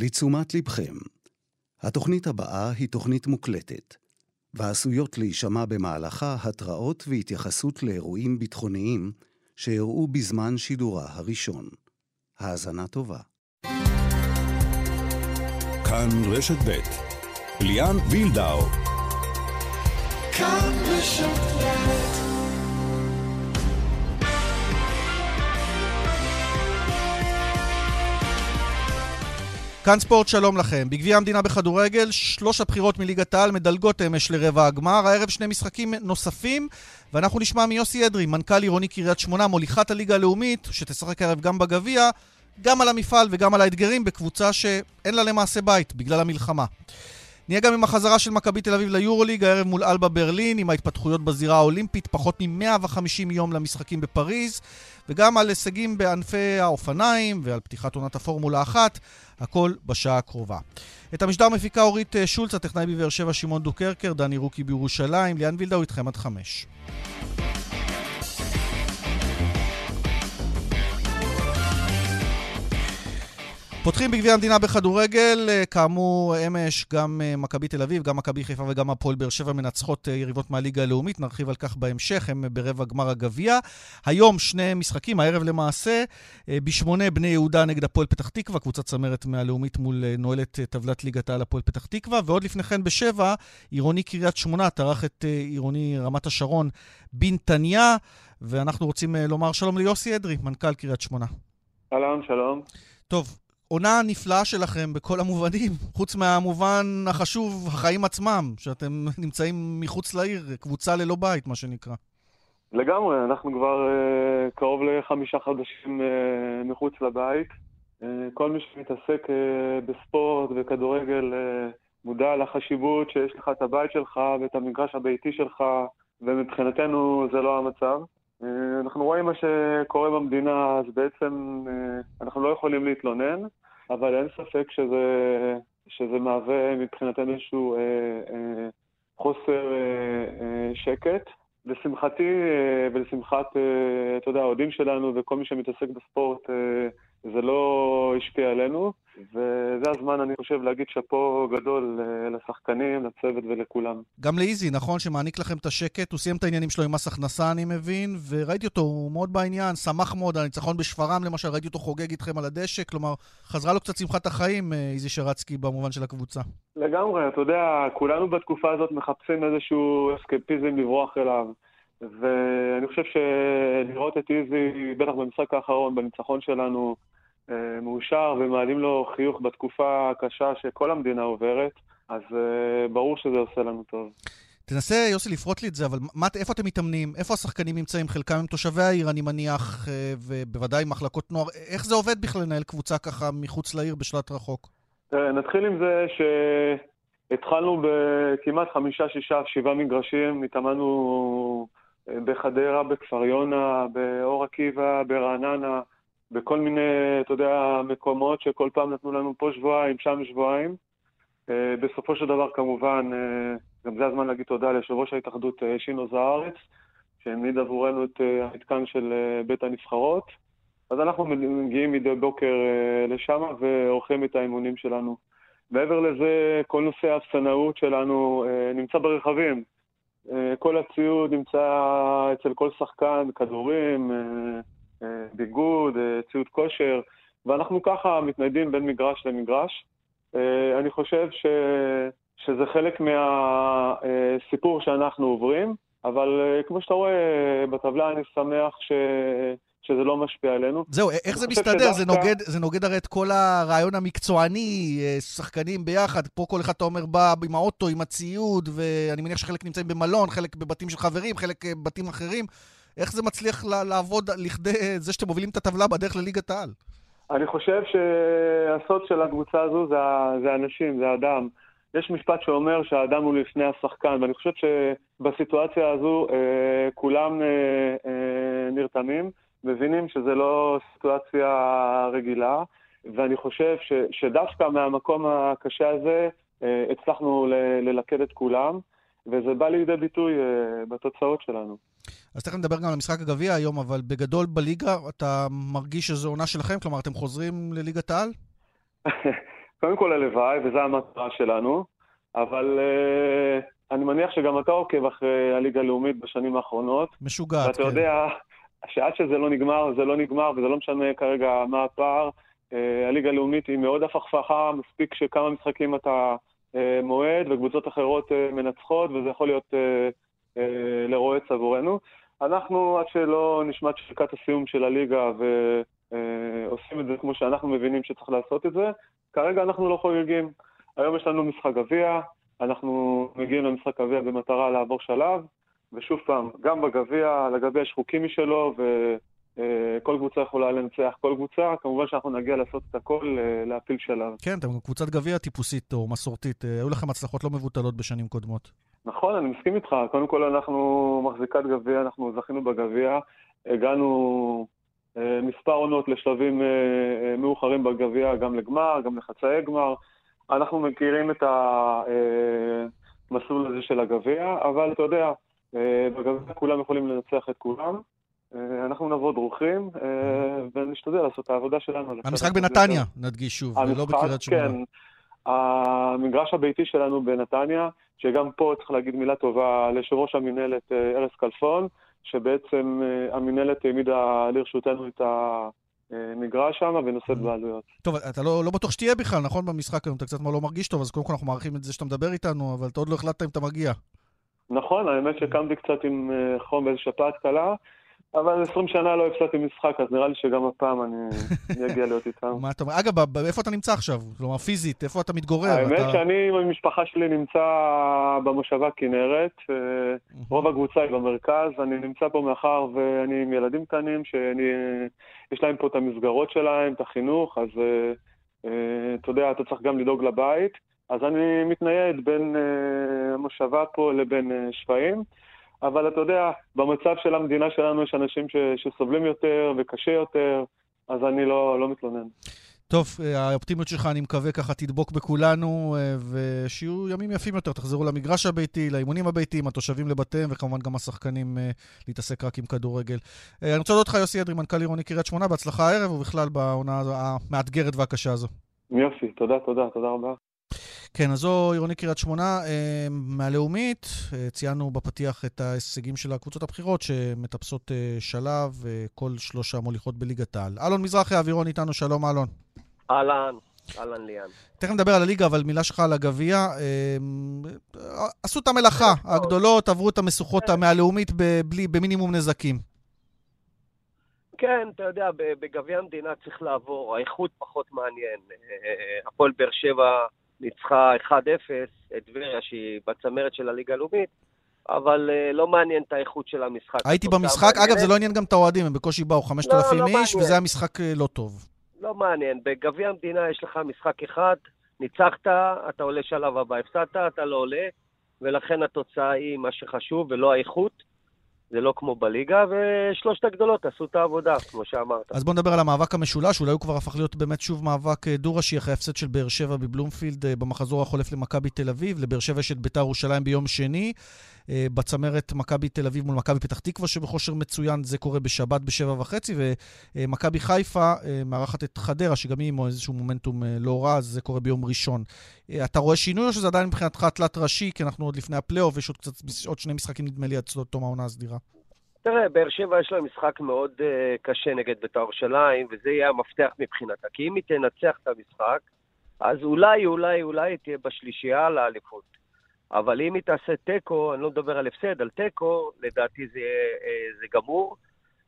לתשומת לבכם, התוכנית הבאה היא תוכנית מוקלטת, ועשויות להישמע במהלכה התראות והתייחסות לאירועים ביטחוניים שאירעו בזמן שידורה הראשון. האזנה טובה. כאן רשת ב' ליאן וילדאו. כאן רשת ב' כאן ספורט, שלום לכם. בגביע המדינה בכדורגל, שלוש הבחירות מליגת העל מדלגות אמש לרבע הגמר. הערב שני משחקים נוספים, ואנחנו נשמע מיוסי אדרי, מנכ"ל עירוני קריית שמונה, מוליכת הליגה הלאומית, שתשחק הערב גם בגביע, גם על המפעל וגם על האתגרים בקבוצה שאין לה למעשה בית בגלל המלחמה. נהיה גם עם החזרה של מכבי תל אביב ליורוליג, הערב מול אלבה ברלין, עם ההתפתחויות בזירה האולימפית, פחות מ-150 יום למשחקים בפריז, וגם על הישגים בענפי האופניים ועל פתיחת עונת הפורמולה אחת, הכל בשעה הקרובה. את המשדר מפיקה אורית אה, שולץ, הטכנאי בבאר שבע שמעון דוקרקר, דני רוקי בירושלים, ליאן וילדאו איתכם עד חמש. פותחים בגביע המדינה בכדורגל, אה, כאמור, אמש גם אה, מכבי תל אביב, גם מכבי חיפה וגם הפועל באר שבע מנצחות אה, יריבות מהליגה הלאומית, נרחיב על כך בהמשך, הם ברבע גמר הגביע. היום שני משחקים, הערב למעשה, בשמונה בני יהודה נגד הפועל פתח תקווה, קבוצת צמרת מהלאומית מול נועלת טבלת ליגת העל הפועל פתח תקווה, ועוד לפני כן בשבע, עירוני קריית שמונה טרח את עירוני רמת השרון בנתניה, ואנחנו רוצים לומר שלום ליוסי אדרי, מנכ"ל קריית שמונה. אהלן, שלום. טוב, עונה נפלאה שלכם בכל המובנים, חוץ מהמובן החשוב, החיים עצמם, שאתם נמצאים מחוץ לעיר, קבוצה ללא בית, מה שנקרא. לגמרי, אנחנו כבר uh, קרוב לחמישה חודשים uh, מחוץ לבית. Uh, כל מי שמתעסק uh, בספורט וכדורגל uh, מודע לחשיבות שיש לך את הבית שלך ואת המגרש הביתי שלך, ומבחינתנו זה לא המצב. Uh, אנחנו רואים מה שקורה במדינה, אז בעצם uh, אנחנו לא יכולים להתלונן. אבל אין ספק שזה, שזה מהווה מבחינתנו איזשהו אה, אה, חוסר אה, אה, שקט. לשמחתי אה, ולשמחת, אה, אתה יודע, האוהדים שלנו וכל מי שמתעסק בספורט, אה, זה לא השפיע עלינו. וזה הזמן, אני חושב, להגיד שאפו גדול אה, לשחקנים, לצוות ולכולם. גם לאיזי, נכון? שמעניק לכם את השקט. הוא סיים את העניינים שלו עם מס הכנסה, אני מבין, וראיתי אותו, הוא מאוד בעניין, שמח מאוד על הניצחון בשפרעם, למשל, ראיתי אותו חוגג איתכם על הדשא, כלומר, חזרה לו קצת שמחת החיים, אה, איזי שרצקי, במובן של הקבוצה. לגמרי, אתה יודע, כולנו בתקופה הזאת מחפשים איזשהו אסקפיזם לברוח אליו. ואני חושב שלראות את איזי, בטח במשחק האחרון, בניצחון שלנו, אה, מאושר ומעלים לו חיוך בתקופה הקשה שכל המדינה עוברת, אז uh, ברור שזה עושה לנו טוב. תנסה, יוסי, לפרוט לי את זה, אבל מה, איפה אתם מתאמנים? איפה השחקנים נמצאים? חלקם הם תושבי העיר, אני מניח, אה, ובוודאי מחלקות נוער. איך זה עובד בכלל לנהל קבוצה ככה מחוץ לעיר בשלט רחוק? נתחיל עם זה שהתחלנו בכמעט חמישה, שישה, שבעה מגרשים, התאמנו בחדרה, בכפר יונה, באור עקיבא, ברעננה. בכל מיני, אתה יודע, מקומות שכל פעם נתנו לנו פה שבועיים, שם שבועיים. אה, בסופו של דבר, כמובן, אה, גם זה הזמן להגיד תודה ליושב ראש ההתאחדות אה, שינו זוארץ, שהעמיד עבורנו את המתקן של בית הנבחרות. אז אנחנו מגיעים מדי בוקר לשם ועורכים את האימונים שלנו. מעבר לזה, כל נושא האפסנאות שלנו נמצא ברכבים. כל הציוד נמצא אצל כל שחקן, כדורים, ביגוד, אה, ציוד כושר, ואנחנו ככה מתניידים בין מגרש למגרש. אה, אני חושב ש... שזה חלק מהסיפור שאנחנו עוברים, אבל אה, כמו שאתה רואה בטבלה, אני שמח ש... שזה לא משפיע עלינו. זהו, איך זה מסתדר? זה, נוגד, זה נוגד הרי את כל הרעיון המקצועני, שחקנים ביחד. פה כל אחד, אתה אומר, בא עם האוטו, עם הציוד, ואני מניח שחלק נמצאים במלון, חלק בבתים של חברים, חלק בבתים אחרים. איך זה מצליח לעבוד לכדי זה שאתם מובילים את הטבלה בדרך לליגת העל? אני חושב שהסוד של הקבוצה הזו זה, זה אנשים, זה אדם. יש משפט שאומר שהאדם הוא לפני השחקן, ואני חושב שבסיטואציה הזו אה, כולם אה, אה, נרתמים, מבינים שזה לא סיטואציה רגילה, ואני חושב ש, שדווקא מהמקום הקשה הזה אה, הצלחנו ל, ללכד את כולם, וזה בא לידי ביטוי אה, בתוצאות שלנו. אז תכף נדבר גם על משחק הגביע היום, אבל בגדול בליגה אתה מרגיש שזו עונה שלכם? כלומר, אתם חוזרים לליגת העל? קודם כל הלוואי, וזו המטרה שלנו, אבל uh, אני מניח שגם אתה עוקב אחרי הליגה הלאומית בשנים האחרונות. משוגעת, כן. ואתה יודע שעד שזה לא נגמר, זה לא נגמר, וזה לא משנה כרגע מה הפער. Uh, הליגה הלאומית היא מאוד הפכפכה, מספיק שכמה משחקים אתה uh, מועד, וקבוצות אחרות uh, מנצחות, וזה יכול להיות לרועץ עבורנו. אנחנו, עד שלא נשמע את שחיקת הסיום של הליגה ועושים את זה כמו שאנחנו מבינים שצריך לעשות את זה, כרגע אנחנו לא חוגגים. היום יש לנו משחק גביע, אנחנו מגיעים למשחק גביע במטרה לעבור שלב, ושוב פעם, גם בגביע, לגביע יש חוקים משלו, וכל קבוצה יכולה לנצח כל קבוצה. כמובן שאנחנו נגיע לעשות את הכל, אה, להפיל שלב. כן, אתם קבוצת גביע טיפוסית או מסורתית. אה, היו לכם הצלחות לא מבוטלות בשנים קודמות. נכון, אני מסכים איתך. קודם כל אנחנו מחזיקת גביע, אנחנו זכינו בגביע. הגענו אה, מספר עונות לשלבים אה, אה, מאוחרים בגביע, גם לגמר, גם לחצאי גמר. אנחנו מכירים את המסלול הזה של הגביע, אבל אתה יודע, אה, בגביע כולם יכולים לנצח את כולם. אה, אנחנו נבוא דרוכים, אה, ונשתדל לעשות את העבודה שלנו. המשחק בנתניה, נדגיש שוב, ולא בקריית שמונה. כן. המגרש הביתי שלנו בנתניה, שגם פה צריך להגיד מילה טובה ליושב ראש המינהלת ארז כלפון, שבעצם המינהלת העמידה לרשותנו את המגרש שם ונושאת בעלויות. טוב, אתה לא, לא בטוח שתהיה בכלל, נכון? במשחק היום אתה קצת לא מרגיש טוב, אז קודם כל אנחנו מעריכים את זה שאתה מדבר איתנו, אבל אתה עוד לא החלטת אם אתה מגיע. נכון, האמת שקמתי קצת עם אה, חום ואיזו שפעת קלה, אבל 20 שנה לא הפסדתי משחק, אז נראה לי שגם הפעם אני אגיע להיות איתם. מה אתה אומר? אגב, איפה אתה נמצא עכשיו? כלומר, פיזית, איפה אתה מתגורר? האמת אתה... שאני עם המשפחה שלי נמצא במושבה כנרת, אה, רוב הקבוצה היא במרכז, אני נמצא פה מאחר ואני עם ילדים קטנים שיש להם פה את המסגרות שלהם, את החינוך, אז אה, אתה יודע, אתה צריך גם לדאוג לבית, אז אני מתנייד בין אה, המושבה פה לבין אה, שפיים. אבל אתה יודע, במצב של המדינה שלנו יש אנשים ש, שסובלים יותר וקשה יותר, אז אני לא, לא מתלונן. טוב, אה, האופטימיות שלך, אני מקווה, ככה תדבוק בכולנו, ושיהיו ימים יפים יותר. תחזרו למגרש הביתי, לאימונים הביתיים, התושבים לבתיהם, וכמובן גם השחקנים להתעסק רק עם כדורגל. אני רוצה להודות לך, יוסי אדרי, מנכ"ל עירוני קריית שמונה, בהצלחה הערב, ובכלל בעונה המאתגרת והקשה הזו. יופי, תודה, תודה, תודה רבה. כן, אז זו עירוני קריית שמונה. אה, מהלאומית, אה, ציינו בפתיח את ההישגים של הקבוצות הבכירות שמטפסות אה, שלב, כל שלושה מוליכות בליגת העל. אלון מזרחי, אווירון איתנו, שלום אלון. אהלן, אהלן ליאן. תכף נדבר על הליגה, אבל מילה שלך על הגביע. עשו את המלאכה, הגדולות עברו את המשוכות מהלאומית ב- בלי- במינימום נזקים. כן, אתה יודע, בגביע המדינה צריך לעבור, האיכות פחות מעניין. הפועל באר שבע ניצחה 1-0 את טבריה, שהיא בצמרת של הליגה הלאומית, אבל אה, לא מעניין את האיכות של המשחק. הייתי במשחק, אגב, מעניינת. זה לא עניין גם את האוהדים, הם בקושי באו 5,000 לא איש, מעניין. וזה היה משחק אה, לא טוב. לא מעניין. בגביע המדינה יש לך משחק אחד, ניצחת, אתה עולה שלב הבא, הפסדת, אתה לא עולה, ולכן התוצאה היא מה שחשוב, ולא האיכות. זה לא כמו בליגה, ושלושת הגדולות עשו את העבודה, כמו שאמרת. אז בואו נדבר על המאבק המשולש, אולי הוא כבר הפך להיות באמת שוב מאבק אה, דו-ראשי אחרי ההפסד של באר שבע בבלומפילד אה, במחזור החולף למכבי תל אביב. לבאר שבע יש את ביתר ירושלים ביום שני. אה, בצמרת מכבי תל אביב מול מכבי פתח תקווה שבכושר מצוין, זה קורה בשבת בשבע וחצי, ומכבי חיפה אה, מארחת את חדרה, שגם היא עם איזשהו מומנטום אה, לא רע, אז זה קורה ביום ראשון. אה, אתה רואה שינוי או שזה עדיין מבחינתך תלת ראשי, כי אנחנו עוד לפני הפלייאוף, יש עוד, קצת, עוד שני משחקים נדמה לי עד תום העונה הסדירה. תראה, באר שבע יש לה משחק מאוד uh, קשה נגד בית"ר ירושלים, וזה יהיה המפתח מבחינתה. כי אם היא תנצח את המשחק, אז אולי, אולי, אולי תהיה בשלישייה לאליפות. אבל אם היא תעשה תיקו, אני לא מדבר על הפסד, על תיקו, לדעתי זה, uh, זה גמור.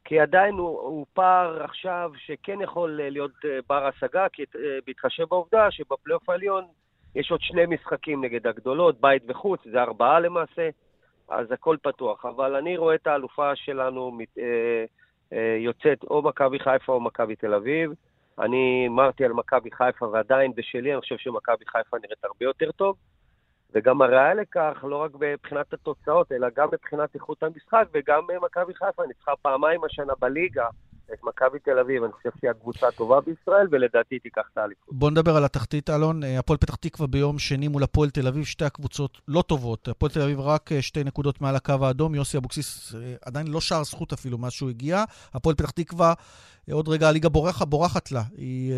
כי עדיין הוא, הוא פער עכשיו שכן יכול אה, להיות uh, בר השגה, כי בהתחשב בעובדה שבפלייאוף העליון יש עוד שני משחקים נגד הגדולות, בית וחוץ, זה ארבעה למעשה. אז הכל פתוח. אבל אני רואה את האלופה שלנו מת, אה, אה, יוצאת או מכבי חיפה או מכבי תל אביב. אני אמרתי על מכבי חיפה, ועדיין בשלי אני חושב שמכבי חיפה נראית הרבה יותר טוב. וגם הראיה לכך, לא רק מבחינת התוצאות, אלא גם מבחינת איכות המשחק, וגם מכבי חיפה ניצחה פעמיים השנה בליגה את מכבי תל אביב, אני חושב שהיא הקבוצה הטובה בישראל, ולדעתי תיקח את האליפות. בוא נדבר על התחתית, אלון. אה, הפועל פתח תקווה ביום שני מול הפועל תל אביב, שתי הקבוצות לא טובות. הפועל תל אביב רק אה, שתי נקודות מעל הקו האדום. יוסי אבוקסיס אה, עדיין לא שער זכות אפילו מאז שהוא הגיע. הפועל פתח תקווה, עוד רגע הליגה בורחת, בורחת לה. היא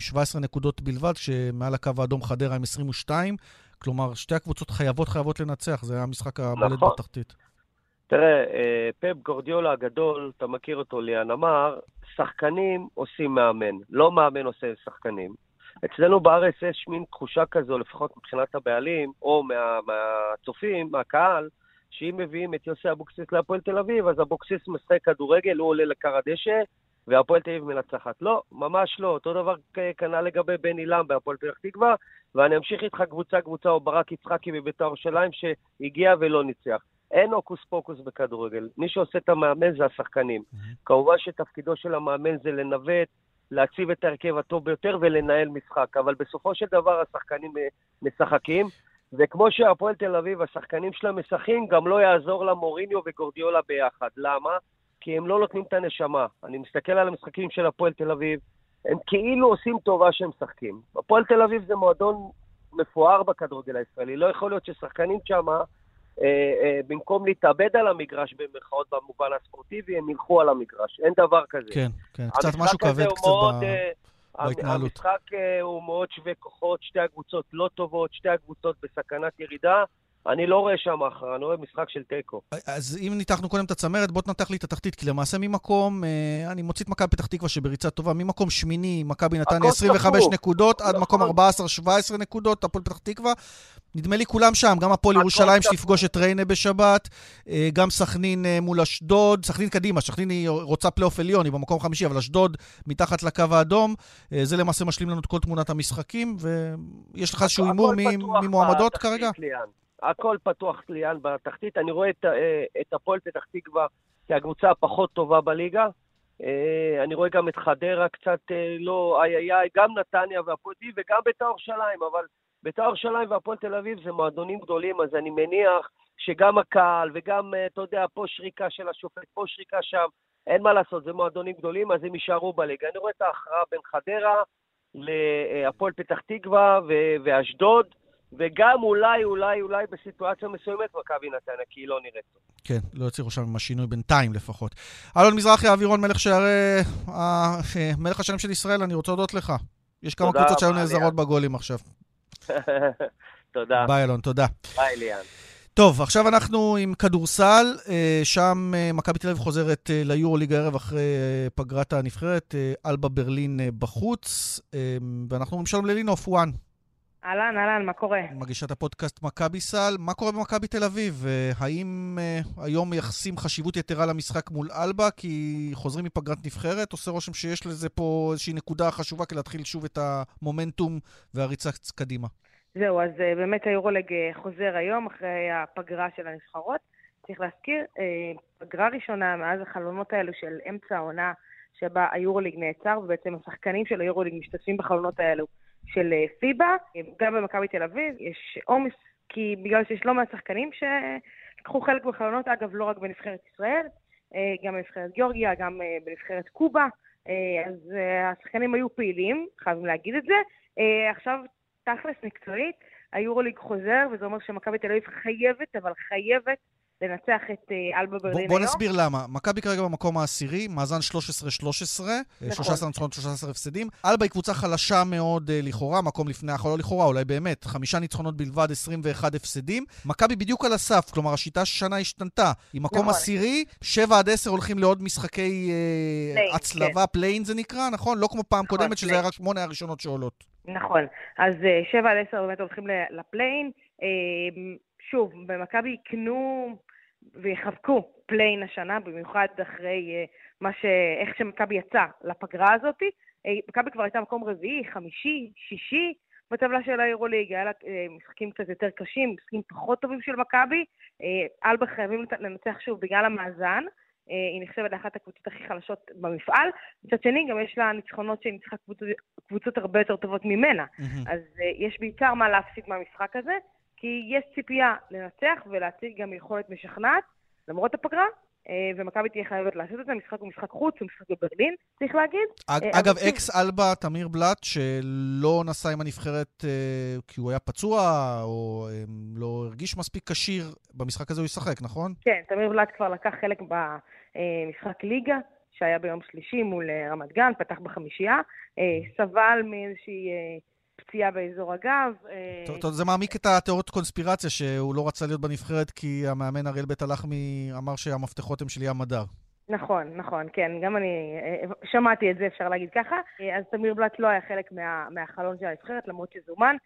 17 נקודות בלבד, כשמעל הקו האדום חדרה עם 22. כלומר, שתי הקבוצות חייבות חייבות לנצח, זה המשחק הבולט נכון. בתחתית. תראה, אה, פפ גורדיולה הגדול, אתה מכיר אותו, ליאן, אמר, שחקנים עושים מאמן, לא מאמן עושה שחקנים. אצלנו בארץ יש מין תחושה כזו, לפחות מבחינת הבעלים, או מה, מהצופים, מהקהל, שאם מביאים את יוסי אבוקסיס להפועל תל אביב, אז אבוקסיס משחק כדורגל, הוא עולה לקר הדשא, והפועל תל אביב מנצחת. לא, ממש לא. אותו דבר כנ"ל לגבי בן עילם בהפועל פתח תקווה, ואני אמשיך איתך קבוצה-קבוצה, או ברק יצחקי מבית"ר ירושלים, שהגיע ולא ניצח. אין הוקוס פוקוס בכדורגל. מי שעושה את המאמן זה השחקנים. Mm-hmm. כמובן שתפקידו של המאמן זה לנווט, להציב את ההרכב הטוב ביותר ולנהל משחק, אבל בסופו של דבר השחקנים אה, משחקים, וכמו שהפועל תל אביב, השחקנים שלה משחקים, גם לא יעזור לה מוריניו וגורדיולה ביחד. למה? כי הם לא נותנים את הנשמה. אני מסתכל על המשחקים של הפועל תל אביב, הם כאילו עושים טובה שהם משחקים. הפועל תל אביב זה מועדון מפואר בכדורגל הישראלי. לא יכול להיות ששחקנים שמה, אה, אה, במקום להתאבד על המגרש, במרכאות במובן הספורטיבי, הם ילכו על המגרש. אין דבר כזה. כן, כן, קצת משהו כבד קצת מאוד, ב... אה, בהתנהלות. המשחק אה, הוא מאוד שווה כוחות, שתי הקבוצות לא טובות, שתי הקבוצות בסכנת ירידה. אני לא רואה שם הכרעה, אני רואה משחק של תיקו. אז אם ניתחנו קודם את הצמרת, בוא תנתח לי את התחתית, כי למעשה ממקום, אה, אני מוציא את מכבי פתח תקווה שבריצה טובה, ממקום שמיני, מכבי נתניה 25 נקודות, עד מקום 14-17 נקודות, הפועל פתח תקווה. נדמה לי כולם שם, גם הפועל ירושלים שתפגוש את ריינה בשבת, אה, גם סכנין אה, מול אשדוד, סכנין קדימה, סכנין היא רוצה פלייאוף עליון, היא במקום חמישי, אבל אשדוד מתחת לקו האדום. זה למעשה משלים לנו את כל תמונת המשחקים, ויש לך איזשהו הימור ממועמדות כרגע? הכל פתוח ליאן בתחתית. אני רואה את, אה, את הפועל פתח תקווה כהקבוצה הפחות טובה בליגה. אה, אני רואה גם את חדרה קצת אה, לא איי איי איי, גם נתניה והפועל תל אביב וגם בית"ר ירושלים, אבל בית"ר ירושלים והפועל תל אביב זה מועדונים גדולים, אז אני מניח שגם הקהל וגם, אתה יודע, פה שריקה של השופט, פה שריקה שם, אין מה לעשות, זה מועדונים גדולים, אז הם יישארו בליגה. אני רואה את ההכרעה בין חדרה להפועל פתח תקווה ואשדוד. וגם אולי, אולי, אולי בסיטואציה מסוימת מכבי נתניה, כי היא לא נראית טוב. כן, לא יצליחו שם עם השינוי בינתיים לפחות. אלון מזרחי, אווירון, מלך שערי, אה, מלך השנים של ישראל, אני רוצה להודות לך. יש כמה קבוצות שהיו נעזרות בגולים עכשיו. תודה. ביי, אלון, תודה. ביי, ליאן. טוב, עכשיו אנחנו עם כדורסל, אה, שם אה, מכבי תל אביב חוזרת ליורו ליגה ערב אחרי פגרת הנבחרת, אלבה ברלין בחוץ, ואנחנו אומרים שלום ללינוף, וואן. אהלן, אהלן, מה קורה? מגישת הפודקאסט מכבי סל, מה קורה במכבי תל אביב? האם uh, היום מייחסים חשיבות יתרה למשחק מול אלבה כי חוזרים מפגרת נבחרת? עושה רושם שיש לזה פה איזושהי נקודה חשובה כדי להתחיל שוב את המומנטום והריצה קדימה. זהו, אז uh, באמת היורולג uh, חוזר היום אחרי הפגרה של הנבחרות. צריך להזכיר, פגרה ראשונה מאז החלונות האלו של אמצע העונה שבה היורוליג נעצר, ובעצם השחקנים של היורוליג משתתפים בחלונות האלו. של אה, פיבה. גם במכבי תל אביב יש עומס, כי בגלל שיש לא מעט שחקנים שלקחו חלק בחלונות, אגב, לא רק בנבחרת ישראל, אה, גם בנבחרת גיאורגיה, גם אה, בנבחרת קובה. אז השחקנים היו פעילים, חייבים להגיד את זה. עכשיו, תכלס מקצועית, היורוליג חוזר, וזה אומר שמכבי תל אביב חייבת, אבל חייבת, לנצח את אה, אלבה ברלין היום. בוא נסביר למה. מכבי כרגע במקום העשירי, מאזן 13-13, 13 נכון. ניצחונות, 13 הפסדים. אלבה היא קבוצה חלשה מאוד אה, לכאורה, מקום לפני האחרון, לא לכאורה, אולי באמת, חמישה ניצחונות בלבד, 21 הפסדים. מכבי בדיוק על הסף, כלומר, השיטה שנה השתנתה. היא מקום נכון. עשירי, 7 עד 10 הולכים לעוד משחקי אה, הצלבה, כן. play-in זה נקרא, נכון? לא כמו פעם נכון, קודמת, שזה היה רק שמונה הראשונות שעולות. נכון. אז 7 עד 10 באמת הולכים ל play-in. שוב, במכבי יקנו ויחבקו play-in השנה, במיוחד אחרי אה, מה ש... איך שמכבי יצא לפגרה הזאת. אה, מכבי כבר הייתה מקום רביעי, חמישי, שישי בטבלה של היורוליג, היה לה אה, משחקים קצת יותר קשים, משחקים פחות טובים של מכבי. אלבה חייבים לנצח שוב בגלל המאזן. היא נחשבת לאחת הקבוצות הכי חלשות במפעל. מצד שני, גם יש לה ניצחונות שהיא ניצחה קבוצות, קבוצות הרבה יותר טובות ממנה. Mm-hmm. אז uh, יש בעיקר מה להפסיד מהמשחק הזה. כי יש ציפייה לנצח ולהציג גם יכולת משכנעת, למרות הפגרה, אה, ומכבי תהיה חייבת לעשות את זה, המשחק הוא משחק חוץ, הוא משחק בברלין, צריך להגיד. אג, אה, אגב, אקס אלבה, תמיר בלאט, שלא נסע עם הנבחרת אה, כי הוא היה פצוע, או אה, לא הרגיש מספיק כשיר, במשחק הזה הוא ישחק, נכון? כן, תמיר ולט כבר לקח חלק במשחק ליגה, שהיה ביום שלישי מול רמת גן, פתח בחמישייה, סבל מאיזושהי פציעה באזור הגב. אה, טוב, טוב, זה מעמיק את התיאוריות קונספירציה, שהוא לא רצה להיות בנבחרת כי המאמן אריאל בית הלחמי אמר שהמפתחות הם של ים הדר. נכון, נכון, כן, גם אני אה, שמעתי את זה, אפשר להגיד ככה. אה, אז תמיר בלאט לא היה חלק מה, מהחלון של הנבחרת, למרות שזומן.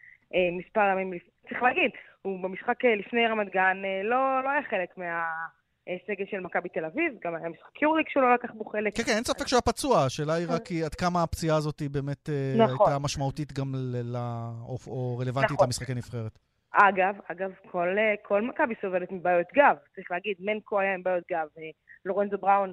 מספר ימים, צריך להגיד, הוא במשחק לפני רמת גן לא, לא היה חלק מהסגל של מכבי תל אביב, גם היה משחק יורליק שהוא לא לקח בו חלק. כן, כן, אין ספק שהוא היה פצוע, השאלה היא רק היא עד כמה הפציעה הזאת היא באמת אה, נכון. הייתה משמעותית גם ל... או, רלוונטית נכון. למשחקי נבחרת. אגב, אגב, כל, אה, כל מכבי סובלת מבעיות גב. צריך להגיד, מנקו היה עם בעיות גב. אה, לורנזו בראון,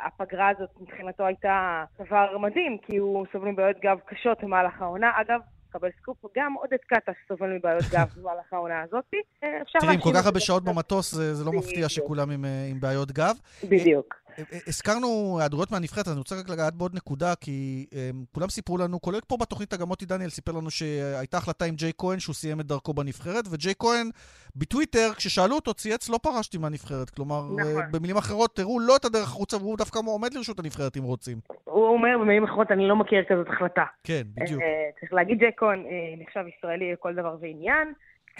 הפגרה הזאת מבחינתו הייתה דבר מדהים, כי הוא סובל מבעיות גב קשות במהלך העונה. אגב, קבל סקופ, גם עודד קטש סובל מבעיות גב במהלך העונה הזאת. אה, אפשר תראי, עם כל כך הרבה שעות. במטוס, זה, זה לא מפתיע. שכולם עם, אה, עם בעיות גב. בדיוק. אה, אה, הזכרנו היעדרויות מהנבחרת, אז אני רוצה רק לגעת בעוד נקודה, כי אה, כולם סיפרו לנו, כולל פה בתוכנית גם מוטי דניאל סיפר לנו שהייתה החלטה עם ג'יי כהן שהוא סיים את דרכו בנבחרת, וג'יי כהן בטוויטר, כששאלו אותו, צייץ, לא פרשתי מהנבחרת. כלומר, נכון. אה, במילים אחרות, תראו לא את הדרך החוצה, והוא דווקא עומד לרשות הנבחרת אם רוצים. הוא אומר במילים אחרות, אני לא מכיר כזאת החלטה. כן, בדיוק. צריך להגיד, ג'ק כהן נחשב ישראלי לכל דבר ועניין.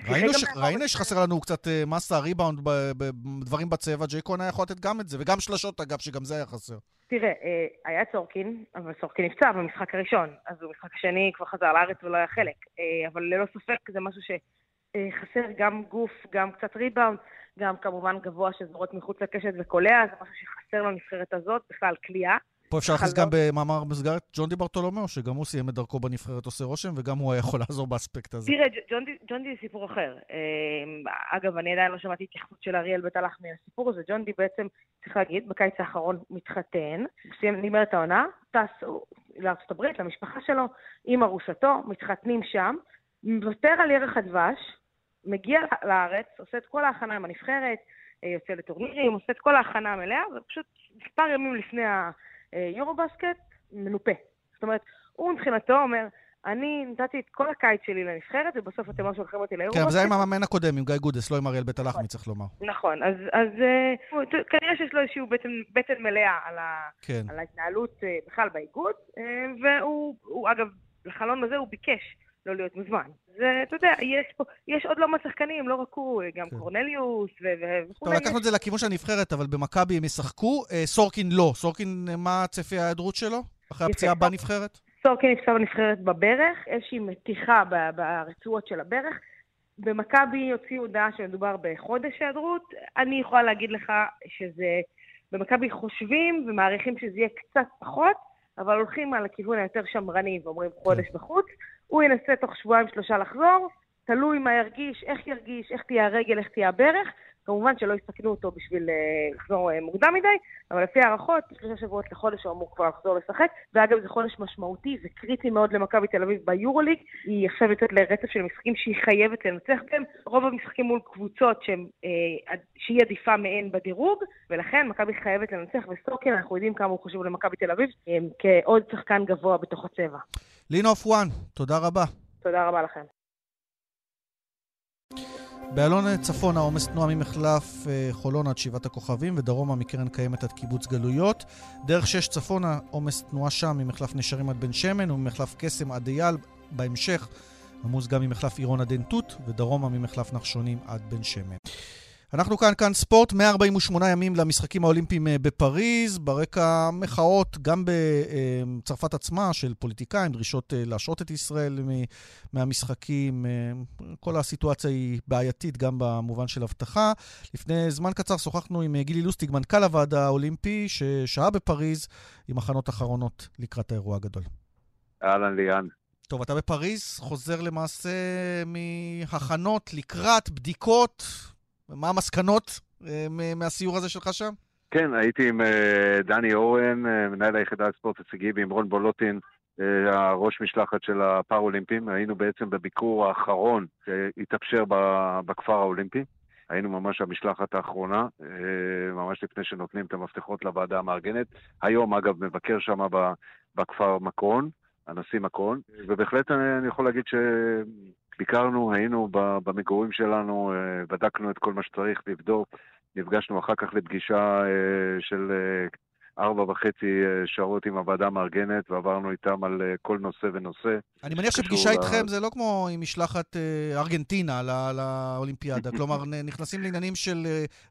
ראינו, ש... ראינו שחסר לנו קצת אה, מסה, ריבאונד, בדברים בצבע, ג'יי כהן היה יכול לתת גם את זה, וגם שלשות אגב, שגם זה היה חסר. תראה, אה, היה צורקין, אבל צורקין נפצע במשחק הראשון, אז במשחק השני כבר חזר לארץ ולא היה חלק. אה, אבל ללא ספק זה משהו שחסר גם גוף, גם קצת ריבאונד, גם כמובן גבוה שזורות מחוץ לקשת וקולע, זה משהו שחסר לנבחרת הזאת, בכלל כליאה. פה אפשר להכניס. גם במאמר מסגרת ג'ון די ברטולומיאו, שגם הוא סיים את דרכו בנבחרת עושה רושם, וגם הוא היה יכול לעזור באספקט הזה. תראה, ג'ון די- ג'ון די זה סיפור אחר. אה, אגב, אני עדיין לא שמעתי התייחסות של אריאל בית הלחמי לסיפור הזה. ג'ון די בעצם, צריך להגיד, בקיץ האחרון מתחתן, סיים- נגמרת העונה, טס לארצות הברית, למשפחה שלו, עם ארוסתו, מתחתנים שם, מוותר על ירח הדבש, מגיע לארץ, עושה את כל ההכנה עם הנבחרת, אה, יוצא לטורנירים, עושה את כל ההכנה המלאה, ופשוט מספר ימים לפני היורובסקט, מנופה. זאת אומרת, הוא מבחינתו אומר, אני נתתי את כל הקיץ שלי לנבחרת, ובסוף אתם לא שולחים אותי כן, ליורובסקט. אבל זה היה עם המאמן הקודם, עם גיא גודס, לא עם אריאל בית הלחמי, צריך לומר. נכון, אז, אה, כנראה שיש לו איזושהי בטן, מלאה על, כן. ההתנהלות אה, בכלל באיגוד, אה, והוא, הוא, אגב, לחלון הזה הוא ביקש לא להיות מוזמן. זה, אתה יודע, יש, פה, יש עוד לא מעט שחקנים, לא רק הוא, גם כן. קורנליוס ו- ו- טוב. לקחנו את זה לכיוון של הנבחרת, אבל במכבי הם ישחקו. אה, סורקין לא. סורקין, אה, מה צפי ההיעדרות שלו? אחרי. הפציעה בנבחרת? סורקין נפצע בנבחרת בברך, איזושהי מתיחה ברצועות של הברך. במכבי הוציאו הודעה שמדובר בחודש היעדרות. אני יכולה להגיד לך שזה... במכבי חושבים ומעריכים שזה יהיה קצת פחות, אבל הולכים על הכיוון היותר שמרני ואומרים חודש בחוץ. הוא ינסה תוך שבועיים-שלושה לחזור, תלוי מה ירגיש, איך ירגיש, איך תהיה הרגל, איך תהיה הברך. כמובן שלא יסכנו אותו בשביל אה, לחזור אה, מוקדם מדי, אבל לפי הערכות, שלושה שבועות לחודש הוא אמור כבר לחזור לשחק, ואגב זה חודש משמעותי וקריטי מאוד למכבי תל אביב ביורוליג, היא עכשיו יוצאת לרצף של משחקים שהיא חייבת לנצח בהם, רוב המשחקים מול קבוצות שהם, אה, שהיא עדיפה מהן בדירוג, ולכן מכבי חייבת לנצח, וסורקין אנחנו יודעים כמה הוא חשוב למכבי תל אביב, כעוד שחקן גבוה בתוך הצבע. לינוף וואן, תודה רבה. תודה רבה לכם. באלון צפון העומס תנועה ממחלף אה, חולון עד שבעת הכוכבים ודרומה מקרן קיימת עד קיבוץ גלויות. דרך שש צפונה עומס תנועה שם ממחלף נשרים עד בן שמן וממחלף קסם עד אייל. בהמשך עמוס גם ממחלף עירון עד עין תות ודרומה ממחלף נחשונים עד בן שמן. אנחנו כאן, כאן ספורט, 148 ימים למשחקים האולימפיים אה, בפריז, ברקע מחאות גם בצרפת עצמה של פוליטיקאים, דרישות אה, להשעות את ישראל מהמשחקים. אה, כל הסיטואציה היא בעייתית גם במובן של אבטחה. לפני זמן קצר שוחחנו עם אה, גילי לוסטיג, מנכ"ל הוועד האולימפי, ששהה בפריז עם הכנות אחרונות לקראת האירוע הגדול. אהלן ליאן. טוב, אתה בפריז, חוזר למעשה מהכנות לקראת בדיקות. מה המסקנות אה, מהסיור הזה שלך שם? כן, הייתי עם אה, דני אורן, אה, מנהל היחידה לספורט הישגי, ועם רון בולוטין, הראש משלחת של הפאראלימפים. היינו בעצם בביקור האחרון שהתאפשר בכפר האולימפי. היינו ממש המשלחת האחרונה, ממש לפני שנותנים את המפתחות לוועדה המארגנת. היום, אגב, מבקר שם בכפר מקרון, הנשיא מקרון, ובהחלט אני, יכול להגיד שביקרנו, היינו במגורים שלנו, אה, בדקנו את כל מה שצריך לבדוק, נפגשנו אחר כך לפגישה של ארבע וחצי אה, שעות עם הוועדה המארגנת, ועברנו איתם על אה, כל נושא ונושא. אני מניח שפגישה איתכם זה לא כמו עם משלחת אה, ארגנטינה לאולימפיאדה. כלומר, נכנסים לעניינים של,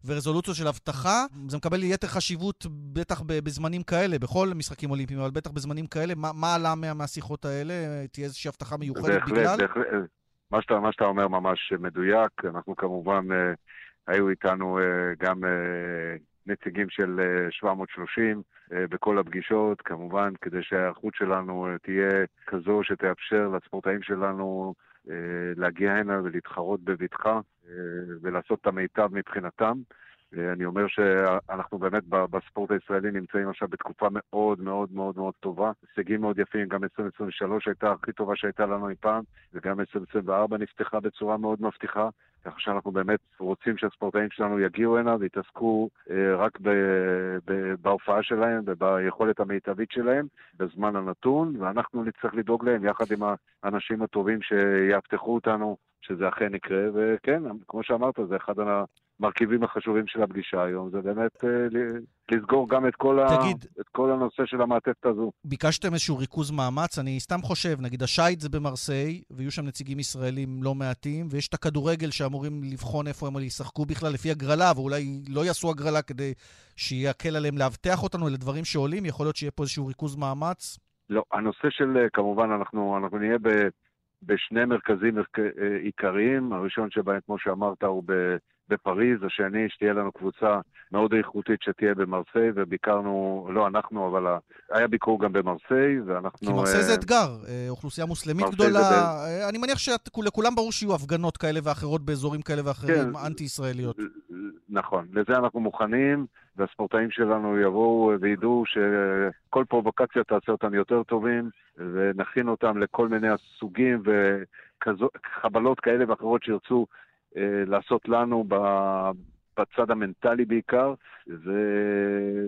ורזולוציות של אבטחה, זה מקבל יתר חשיבות בטח בזמנים כאלה, בכל משחקים אולימפיים, אבל בטח בזמנים כאלה. מה, מה עלה מה, מהשיחות האלה? תהיה איזושהי אבטחה מיוחדת בהחלט, בגלל? בהחלט, מה שאתה, מה שאתה אומר ממש מדויק. אנחנו כמובן, היו איתנו גם נציגים של 730 אה, אה, בכל הפגישות, כמובן, כדי שההיערכות שלנו אה, תהיה כזו שתאפשר לספורטאים שלנו להגיע הנה ולהתחרות בבטחה ולעשות את המיטב מבחינתם. אני אומר שאנחנו באמת בספורט הישראלי נמצאים עכשיו בתקופה מאוד מאוד מאוד מאוד טובה. הישגים מאוד יפים, גם 2023 הייתה הכי טובה שהייתה לנו אי פעם, וגם 2024 נפתחה בצורה מאוד מבטיחה. ככה שאנחנו באמת רוצים שהספורטאים שלנו יגיעו הנה ויתעסקו אה, רק ב, ב, בהופעה שלהם וביכולת המיטבית שלהם בזמן הנתון, ואנחנו נצטרך לדאוג להם יחד עם האנשים הטובים שיאבטחו אותנו, שזה אכן יקרה, וכן, כמו שאמרת, זה אחד המרכיבים החשובים של הפגישה היום, זה באמת אה, לסגור גם את כל, תגיד, ה... את כל הנושא של המעטפת הזו. ביקשתם איזשהו ריכוז מאמץ? אני סתם חושב, נגיד השייט זה במרסיי, ויהיו שם נציגים ישראלים לא מעטים, ויש את הכדורגל שאמורים לבחון איפה הם ישחקו בכלל לפי הגרלה, ואולי לא יעשו הגרלה כדי שיקל עליהם לאבטח אותנו, אלה דברים שעולים, יכול להיות שיהיה פה איזשהו ריכוז מאמץ? לא, הנושא של, אה, כמובן, אנחנו, אנחנו נהיה ב... בשני מרכזים אה, עיקריים, הראשון שבהם, כמו שאמרת, הוא בפריז, השני, שתהיה לנו קבוצה מאוד איכותית שתהיה במרסיי, וביקרנו, לא אנחנו, אבל היה ביקור גם במרסיי, ואנחנו... כי מרסיי זה אה, אתגר, אה, אוכלוסייה מוסלמית גדולה. ב... אני מניח שלכולם ברור שיהיו הפגנות כאלה ואחרות באזורים כאלה ואחרים, כן, אנטי-ישראליות. נכון, לזה אנחנו מוכנים, והספורטאים שלנו יבואו וידעו שכל פרובוקציה תעשה אותם יותר טובים, ונכין אותם לכל מיני הסוגים וחבלות כאלה ואחרות שירצו אה, לעשות לנו בצד המנטלי בעיקר, ו...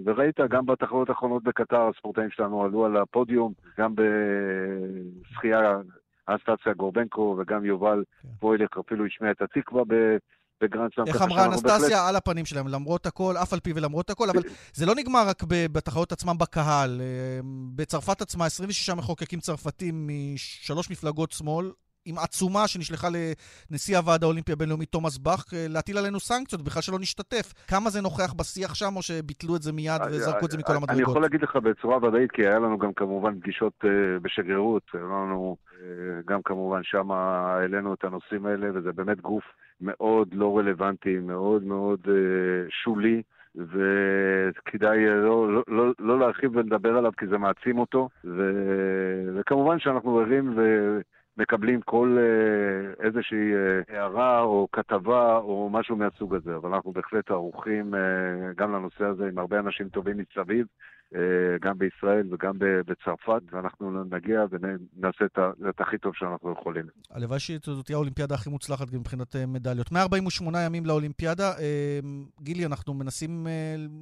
וראית גם בתחרות האחרונות בקטר, הספורטאים שלנו עלו על הפודיום, גם בשחייה, אנסטסיה גורבנקו וגם יובל כן. פוילך אפילו השמיע את התקווה ב... בגרנד סלאם. איך אמרה אנסטסיה? בהחלט... על הפנים שלהם, למרות הכל, אף על פי ולמרות הכל, אבל זה לא נגמר רק בתחרות עצמם בקהל. אה, בצרפת עצמה, 26 מחוקקים צרפתים משלוש מפלגות שמאל עם עצומה שנשלחה לנשיא הוועד האולימפי הבינלאומי תומאס באך, אה, להטיל עלינו סנקציות, בכלל שלא נשתתף. כמה זה נוכח בשיח שם, או שביטלו את זה מיד אה, וזרקו את זה מכל המדרגות? אני יכול להגיד לך בצורה ודאית, כי היה לנו גם כמובן פגישות בשגרירות, היה לנו גם כמובן שם העלינו את הנושאים האלה, וזה באמת גוף מאוד לא רלוונטי, מאוד מאוד שולי. וכדאי לא, לא, לא, לא להרחיב ולדבר עליו כי זה מעצים אותו, ו... וכמובן שאנחנו ערים ו... מקבלים כל אה, איזושהי אה, הערה או כתבה או משהו מהסוג הזה, אבל אנחנו בהחלט ערוכים אה, גם לנושא הזה עם הרבה אנשים טובים מסביב, גם בישראל וגם בצרפת, ואנחנו נגיע ונעשה את הכי טוב שאנחנו יכולים. הלוואי שזאת תהיה האולימפיאדה הכי מוצלחת מבחינת מדליות. 148 ימים לאולימפיאדה. גילי, אנחנו מנסים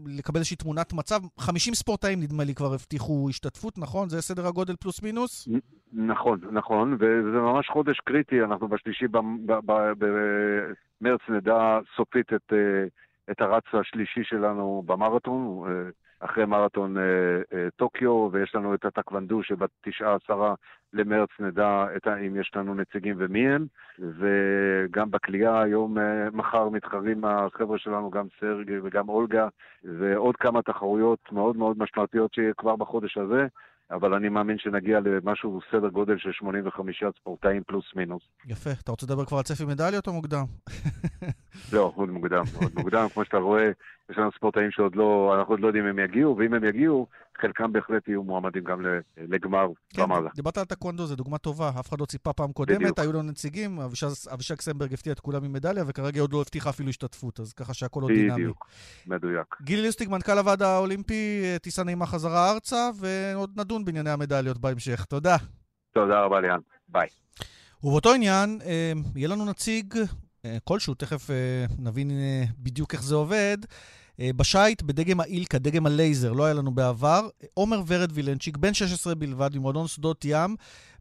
לקבל איזושהי תמונת מצב. 50 ספורטאים, נדמה לי, כבר הבטיחו השתתפות, נכון? זה סדר הגודל פלוס מינוס? נכון, נכון, וזה ממש חודש קריטי, אנחנו בשלישי במרץ נדע סופית את, אה, את הרץ השלישי שלנו במרתון, אה, אחרי מרתון אה, טוקיו, ויש לנו את הטקוונדו שבתשעה עשרה למרץ נדע את, אם יש לנו נציגים ומי הם, וגם בקליעה היום, מחר מתחרים החבר'ה שלנו, גם סרגי וגם אולגה, ועוד כמה תחרויות מאוד מאוד משמעותיות שיהיה כבר בחודש הזה. אבל אני מאמין שנגיע למשהו סדר גודל של 85 ספורטאים פלוס מינוס. יפה. אתה רוצה לדבר כבר על צפי מדליות או מוקדם? לא, עוד מוקדם, עוד מוקדם. כמו שאתה רואה, יש לנו ספורטאים שעוד לא, אנחנו עוד לא יודעים אם הם יגיעו, ואם הם יגיעו, חלקם בהחלט יהיו מועמדים גם לגמר כן, ומעלה. דיברת על טקוונדו, זו דוגמה טובה. אף אחד לא ציפה פעם קודמת, בדיוק. היו לו נציגים, אבישג סמברג הפתיע את כולם עם מדליה, וכרגע עוד לא הבטיחה אפילו השתתפות, אז ככה שהכל עוד דינמי. בדיוק, מדויק. גילי ליסטיג, מנכ"ל הוועד האולימפי, טיסה נעימה חזרה ארצה, ועוד נדון בענייני המדליות בהמשך. תודה. תודה רבה, ליאן. ביי. ובאותו עניין, אה, יהיה לנו נציג כלשהו, תכף אה, נבין אה, בדיוק איך זה עובד. בשייט, בדגם האילקה, דגם הלייזר, לא היה לנו בעבר. עומר ורד וילנצ'יק, בן 16 בלבד, ממועדון שדות ים,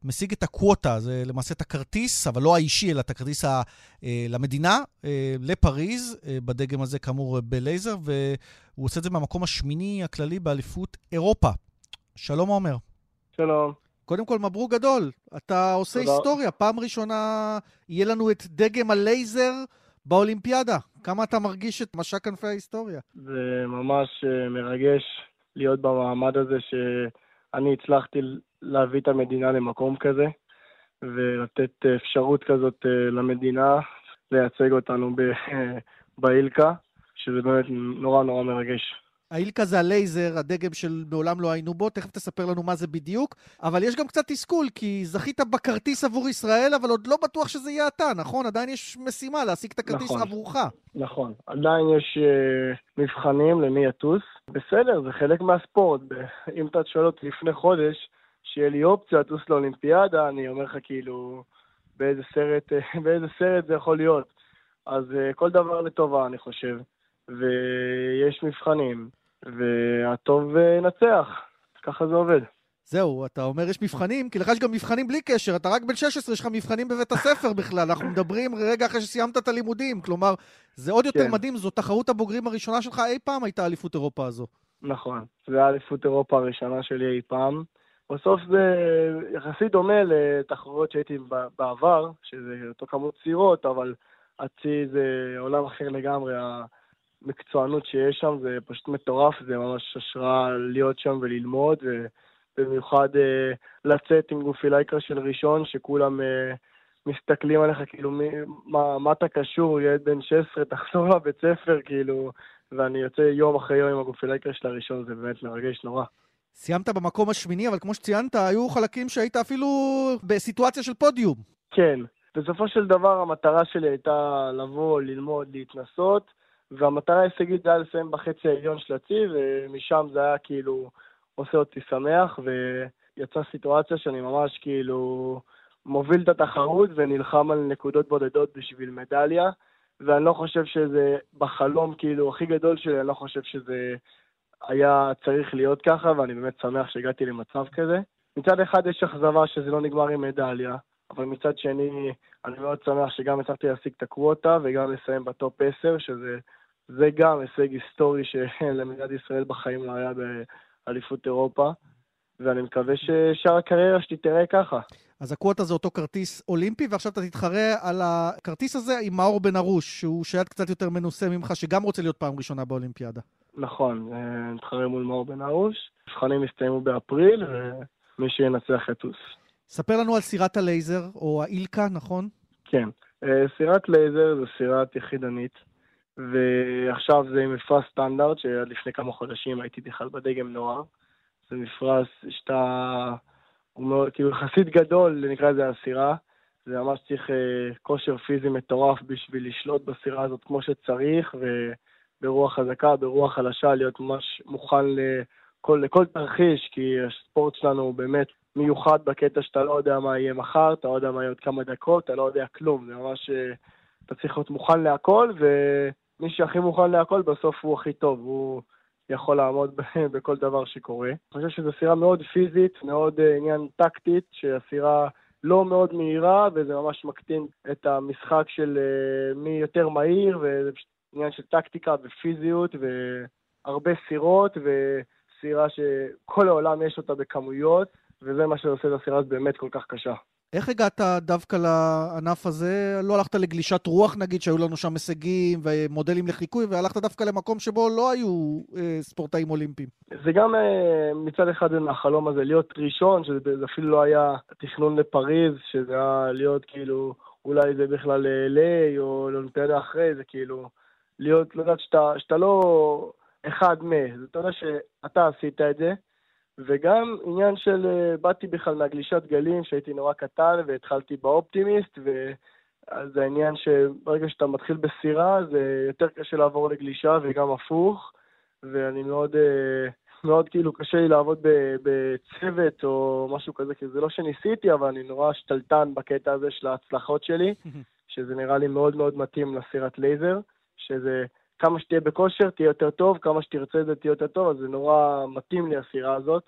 משיג את הקווטה, זה למעשה את הכרטיס, אבל לא האישי, אלא את הכרטיס ה, למדינה, לפריז, בדגם הזה כאמור בלייזר, והוא עושה את זה מהמקום השמיני הכללי באליפות אירופה. שלום עומר. שלום. קודם כל, מברוק גדול. אתה עושה תודה. היסטוריה. פעם ראשונה יהיה לנו את דגם הלייזר באולימפיאדה. כמה אתה מרגיש את משק כנפי ההיסטוריה? זה ממש אה, מרגש להיות במעמד הזה שאני הצלחתי להביא את המדינה למקום כזה, ולתת אפשרות כזאת אה, למדינה לייצג אותנו באילקה, שזה באמת נורא נורא מרגש. האילקה זה הלייזר, הדגם של מעולם לא היינו בו, תכף תספר לנו מה זה בדיוק. אבל יש גם קצת תסכול, כי זכית בכרטיס עבור ישראל, אבל עוד לא בטוח שזה יהיה אתה, נכון? עדיין יש משימה להשיג את הכרטיס נכון, עבורך. נכון, עדיין יש uh, מבחנים למי יטוס. בסדר, זה חלק מהספורט. אם אתה שואל אותי לפני חודש, שיהיה לי אופציה לטוס לאולימפיאדה, אני אומר לך כאילו, באיזה סרט, באיזה סרט זה יכול להיות. אז uh, כל דבר לטובה, אני חושב. ויש מבחנים, והטוב ינצח. ככה זה עובד. זהו, אתה אומר יש מבחנים, כי לך יש גם מבחנים בלי קשר, אתה רק בן 16, יש לך מבחנים בבית הספר בכלל, אנחנו מדברים רגע אחרי שסיימת את הלימודים, כלומר, זה עוד יותר כן. מדהים, זו תחרות הבוגרים הראשונה שלך אי פעם הייתה אליפות אירופה הזו. נכון, זו האליפות אירופה הראשונה שלי אי פעם. בסוף זה יחסית דומה לתחרויות שהייתי בעבר, שזה אותו כמות צעירות, אבל הצי זה עולם אחר לגמרי. המקצוענות שיש שם זה פשוט מטורף, זה ממש השראה להיות שם וללמוד, ובמיוחד אה, לצאת עם גופילייקה של ראשון, שכולם אה, מסתכלים עליך כאילו, מי, מה, מה אתה קשור, ילד בן 16, תחזור לבית ספר, כאילו, ואני יוצא יום אחרי יום עם הגופילייקה של הראשון, זה באמת מרגש נורא. סיימת במקום השמיני, אבל כמו שציינת, היו חלקים שהיית אפילו בסיטואציה של פודיום. כן. בסופו של דבר המטרה שלי הייתה לבוא, ללמוד, להתנסות, והמטרה ההישגית זה היה לסיים בחצי העליון של הצי, ומשם זה היה כאילו עושה אותי שמח, ויצאה סיטואציה שאני ממש כאילו מוביל את התחרות ונלחם על נקודות בודדות בשביל מדליה, ואני לא חושב שזה בחלום כאילו הכי גדול שלי, אני לא חושב שזה היה צריך להיות ככה, ואני באמת שמח שהגעתי למצב כזה. מצד אחד יש אכזבה שזה לא נגמר עם מדליה, אבל מצד שני, אני מאוד שמח שגם הצלחתי להשיג את הקווטה וגם לסיים בטופ 10, שזה זה גם הישג היסטורי שלמדינת ישראל בחיים לא היה באליפות אירופה, ואני מקווה ששאר הקריירה שלי תראה ככה. אז הקווטה זה אותו כרטיס אולימפי, ועכשיו אתה תתחרה על הכרטיס הזה עם מאור בן ארוש, שהוא שייט קצת יותר מנוסה ממך, שגם רוצה להיות פעם ראשונה באולימפיאדה. נכון, אה, נתחרה מול מאור בן ארוש. מבחנים יסתיימו באפריל, ומי שינצח יטוס. ספר לנו על סירת הלייזר, או האילקה, נכון? כן. אה, סירת לייזר זו סירת יחידנית. ועכשיו זה מפרש סטנדרט, שעד לפני כמה חודשים הייתי בכלל בדגם נוער. זה מפרש שאתה, הוא מאוד, כאילו יחסית גדול, נקרא לזה הסירה. זה ממש צריך אה, כושר פיזי מטורף בשביל לשלוט בסירה הזאת כמו שצריך, וברוח חזקה, ברוח חלשה, להיות ממש מוכן לכל, לכל תרחיש, כי הספורט שלנו הוא באמת מיוחד בקטע שאתה לא יודע מה יהיה מחר, אתה לא יודע מה יהיה עוד כמה דקות, אתה לא יודע כלום. זה ממש, אה, אתה צריך להיות מוכן להכל, ו... מי שהכי מוכן להכל בסוף הוא הכי טוב, הוא יכול לעמוד בכל דבר שקורה. אני חושב שזו סירה מאוד פיזית, מאוד uh, עניין טקטית, שהסירה לא מאוד מהירה, וזה ממש מקטין את המשחק של uh, מי יותר מהיר, וזה פשוט עניין של טקטיקה ופיזיות, והרבה סירות, וסירה שכל העולם יש אותה בכמויות, וזה מה שעושה את הסירה הזאת באמת כל כך קשה. איך הגעת דווקא לענף הזה? לא הלכת לגלישת רוח נגיד, שהיו לנו שם הישגים ומודלים לחיקוי, והלכת דווקא למקום שבו לא היו אה, ספורטאים אולימפיים. זה גם אה, מצד אחד מהחלום הזה, להיות ראשון, שזה אפילו לא היה תכנון לפריז, שזה היה להיות כאילו, אולי זה בכלל ל-LA או לאולימפיאדה אחרי, זה כאילו, להיות, לדעת שאתה, שאתה לא אחד מ... אתה יודע שאתה עשית את זה, וגם עניין של, אה, באתי בכלל מהגלישת גלים, שהייתי נורא קטן, והתחלתי באופטימיסט, וזה העניין שברגע שאתה מתחיל בסירה, זה יותר קשה לעבור לגלישה, וגם הפוך, ואני מאוד, אה, מאוד כאילו קשה לי לעבוד בצוות או משהו כזה, כי זה לא שניסיתי, אבל אני נורא שתלטן בקטע הזה של ההצלחות שלי, שזה נראה לי מאוד מאוד מתאים לסירת לייזר, שזה כמה שתהיה בכושר תהיה יותר טוב, כמה שתרצה את זה תהיה יותר טוב, אז זה נורא מתאים לי הסירה הזאת.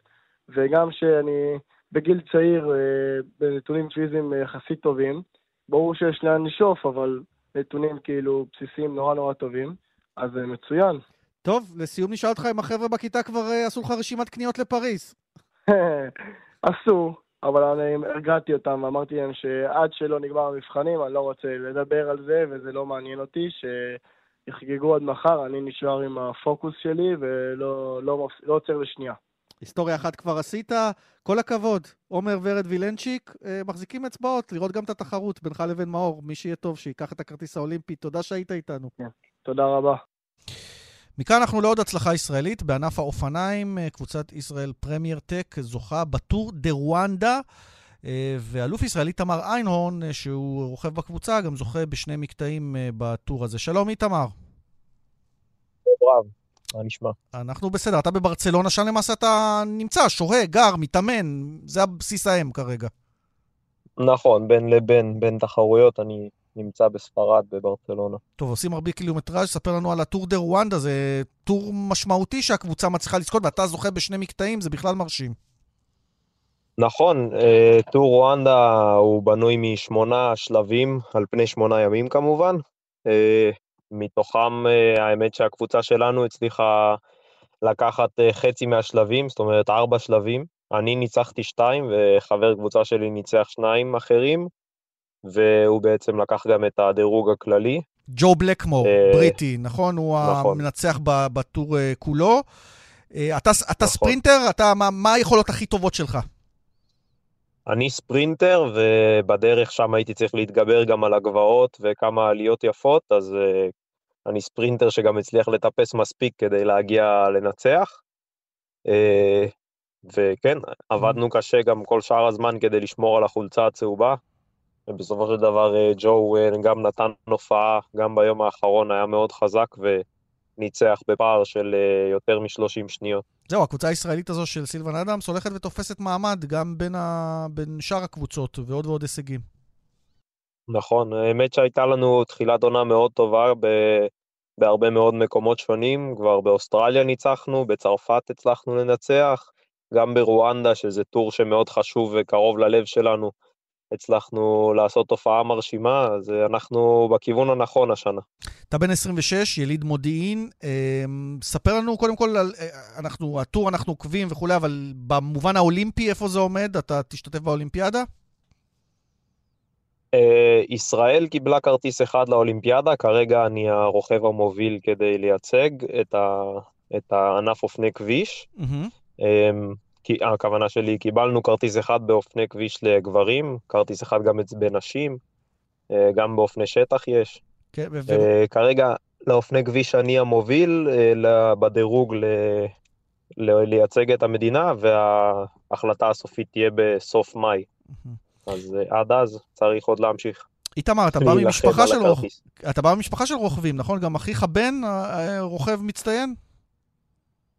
וגם שאני בגיל צעיר, אה, בנתונים פיזיים יחסית טובים, ברור שיש לאן לשאוף, אבל נתונים כאילו בסיסיים נורא נורא טובים, אז זה מצוין. טוב, לסיום נשאל אותך אם החבר'ה בכיתה כבר אה, עשו לך רשימת קניות לפריז. עשו, אבל אני הרגעתי אותם ואמרתי להם שעד שלא נגמר המבחנים, אני לא רוצה לדבר על זה, וזה לא מעניין אותי, שיחגגו עד מחר, אני נשאר עם הפוקוס שלי ולא לא, לא עוצר לשנייה. היסטוריה אחת כבר עשית, כל הכבוד. עומר ורד וילנצ'יק אה, מחזיקים אצבעות, לראות גם את התחרות בינך לבין מאור. מי שיהיה טוב, שייקח את הכרטיס האולימפי. תודה שהיית איתנו. כן, תודה רבה. מכאן אנחנו לעוד הצלחה ישראלית בענף האופניים. אה, קבוצת ישראל פרמייר טק זוכה בטור דה רואנדה. אה, ואלוף ישראל איתמר איינהורן, אה, שהוא רוכב בקבוצה, גם זוכה בשני מקטעים בטור הזה. שלום איתמר. טוב מה נשמע? אנחנו בסדר, אתה בברצלונה, שם למעשה אתה נמצא, שוהה, גר, מתאמן, זה הבסיס האם כרגע. נכון, בין לבין, בין תחרויות, אני נמצא בספרד, בברצלונה. טוב, עושים הרבה קילומטראז', ספר לנו על הטור דה רואנדה, זה טור משמעותי שהקבוצה מצליחה לזכות, ואתה זוכה בשני מקטעים, זה בכלל מרשים. נכון, אה, טור רואנדה הוא בנוי משמונה שלבים, על פני שמונה ימים כמובן. אה, מתוכם, אה, האמת שהקבוצה שלנו הצליחה לקחת חצי מהשלבים, זאת אומרת ארבע שלבים. אני ניצחתי שתיים, וחבר קבוצה שלי ניצח שניים אחרים. והוא בעצם לקח גם את הדירוג הכללי. ג'ו בלקמור, בריטי, נכון? הוא נכון. המנצח בטור כולו. אתה, אתה נכון. ספרינטר? אתה, מה, מה היכולות הכי טובות שלך? אני ספרינטר, ובדרך שם הייתי צריך להתגבר גם על הגבעות וכמה עליות יפות, אז uh, אני ספרינטר שגם הצליח לטפס מספיק כדי להגיע לנצח. Uh, וכן, עבדנו קשה גם כל שאר הזמן כדי לשמור על החולצה הצהובה, ובסופו של דבר אה, ג'ו גם נתן הופעה, גם ביום האחרון היה מאוד חזק וניצח בפער של אה, יותר מ-30 שניות. זהו, הקבוצה הישראלית הזו של סילבן אדמס הולכת ותופסת מעמד גם בין, ה... בין שאר הקבוצות ועוד ועוד הישגים. נכון, האמת שהייתה לנו תחילת עונה מאוד טובה ב... בהרבה מאוד מקומות שונים, כבר באוסטרליה ניצחנו, בצרפת הצלחנו לנצח, גם ברואנדה, שזה טור שמאוד חשוב וקרוב ללב שלנו, הצלחנו לעשות תופעה מרשימה, אז אנחנו בכיוון הנכון השנה. אתה בן 26, יליד מודיעין. אמ, ספר לנו קודם כל על, אה, אנחנו, הטור אנחנו עוקבים וכולי, אבל במובן האולימפי, איפה זה עומד? אתה תשתתף באולימפיאדה? אה, ישראל קיבלה כרטיס אחד לאולימפיאדה, כרגע אני הרוכב המוביל כדי לייצג את, ה, את הענף אופני כביש. Mm-hmm. הכוונה שלי, קיבלנו כרטיס אחד באופני כביש לגברים, כרטיס אחד גם בנשים, אה, גם באופני שטח יש. כן, ו... אה, כרגע לאופני כביש אני המוביל אה, בדירוג ל... לייצג את המדינה, וההחלטה הסופית תהיה בסוף מאי. אז עד אז צריך עוד להמשיך. איתמר, אתה בא ממשפחה של, רוכ... אתה בא ממשפחה של רוכבים, נכון? גם אחיך בן רוכב מצטיין?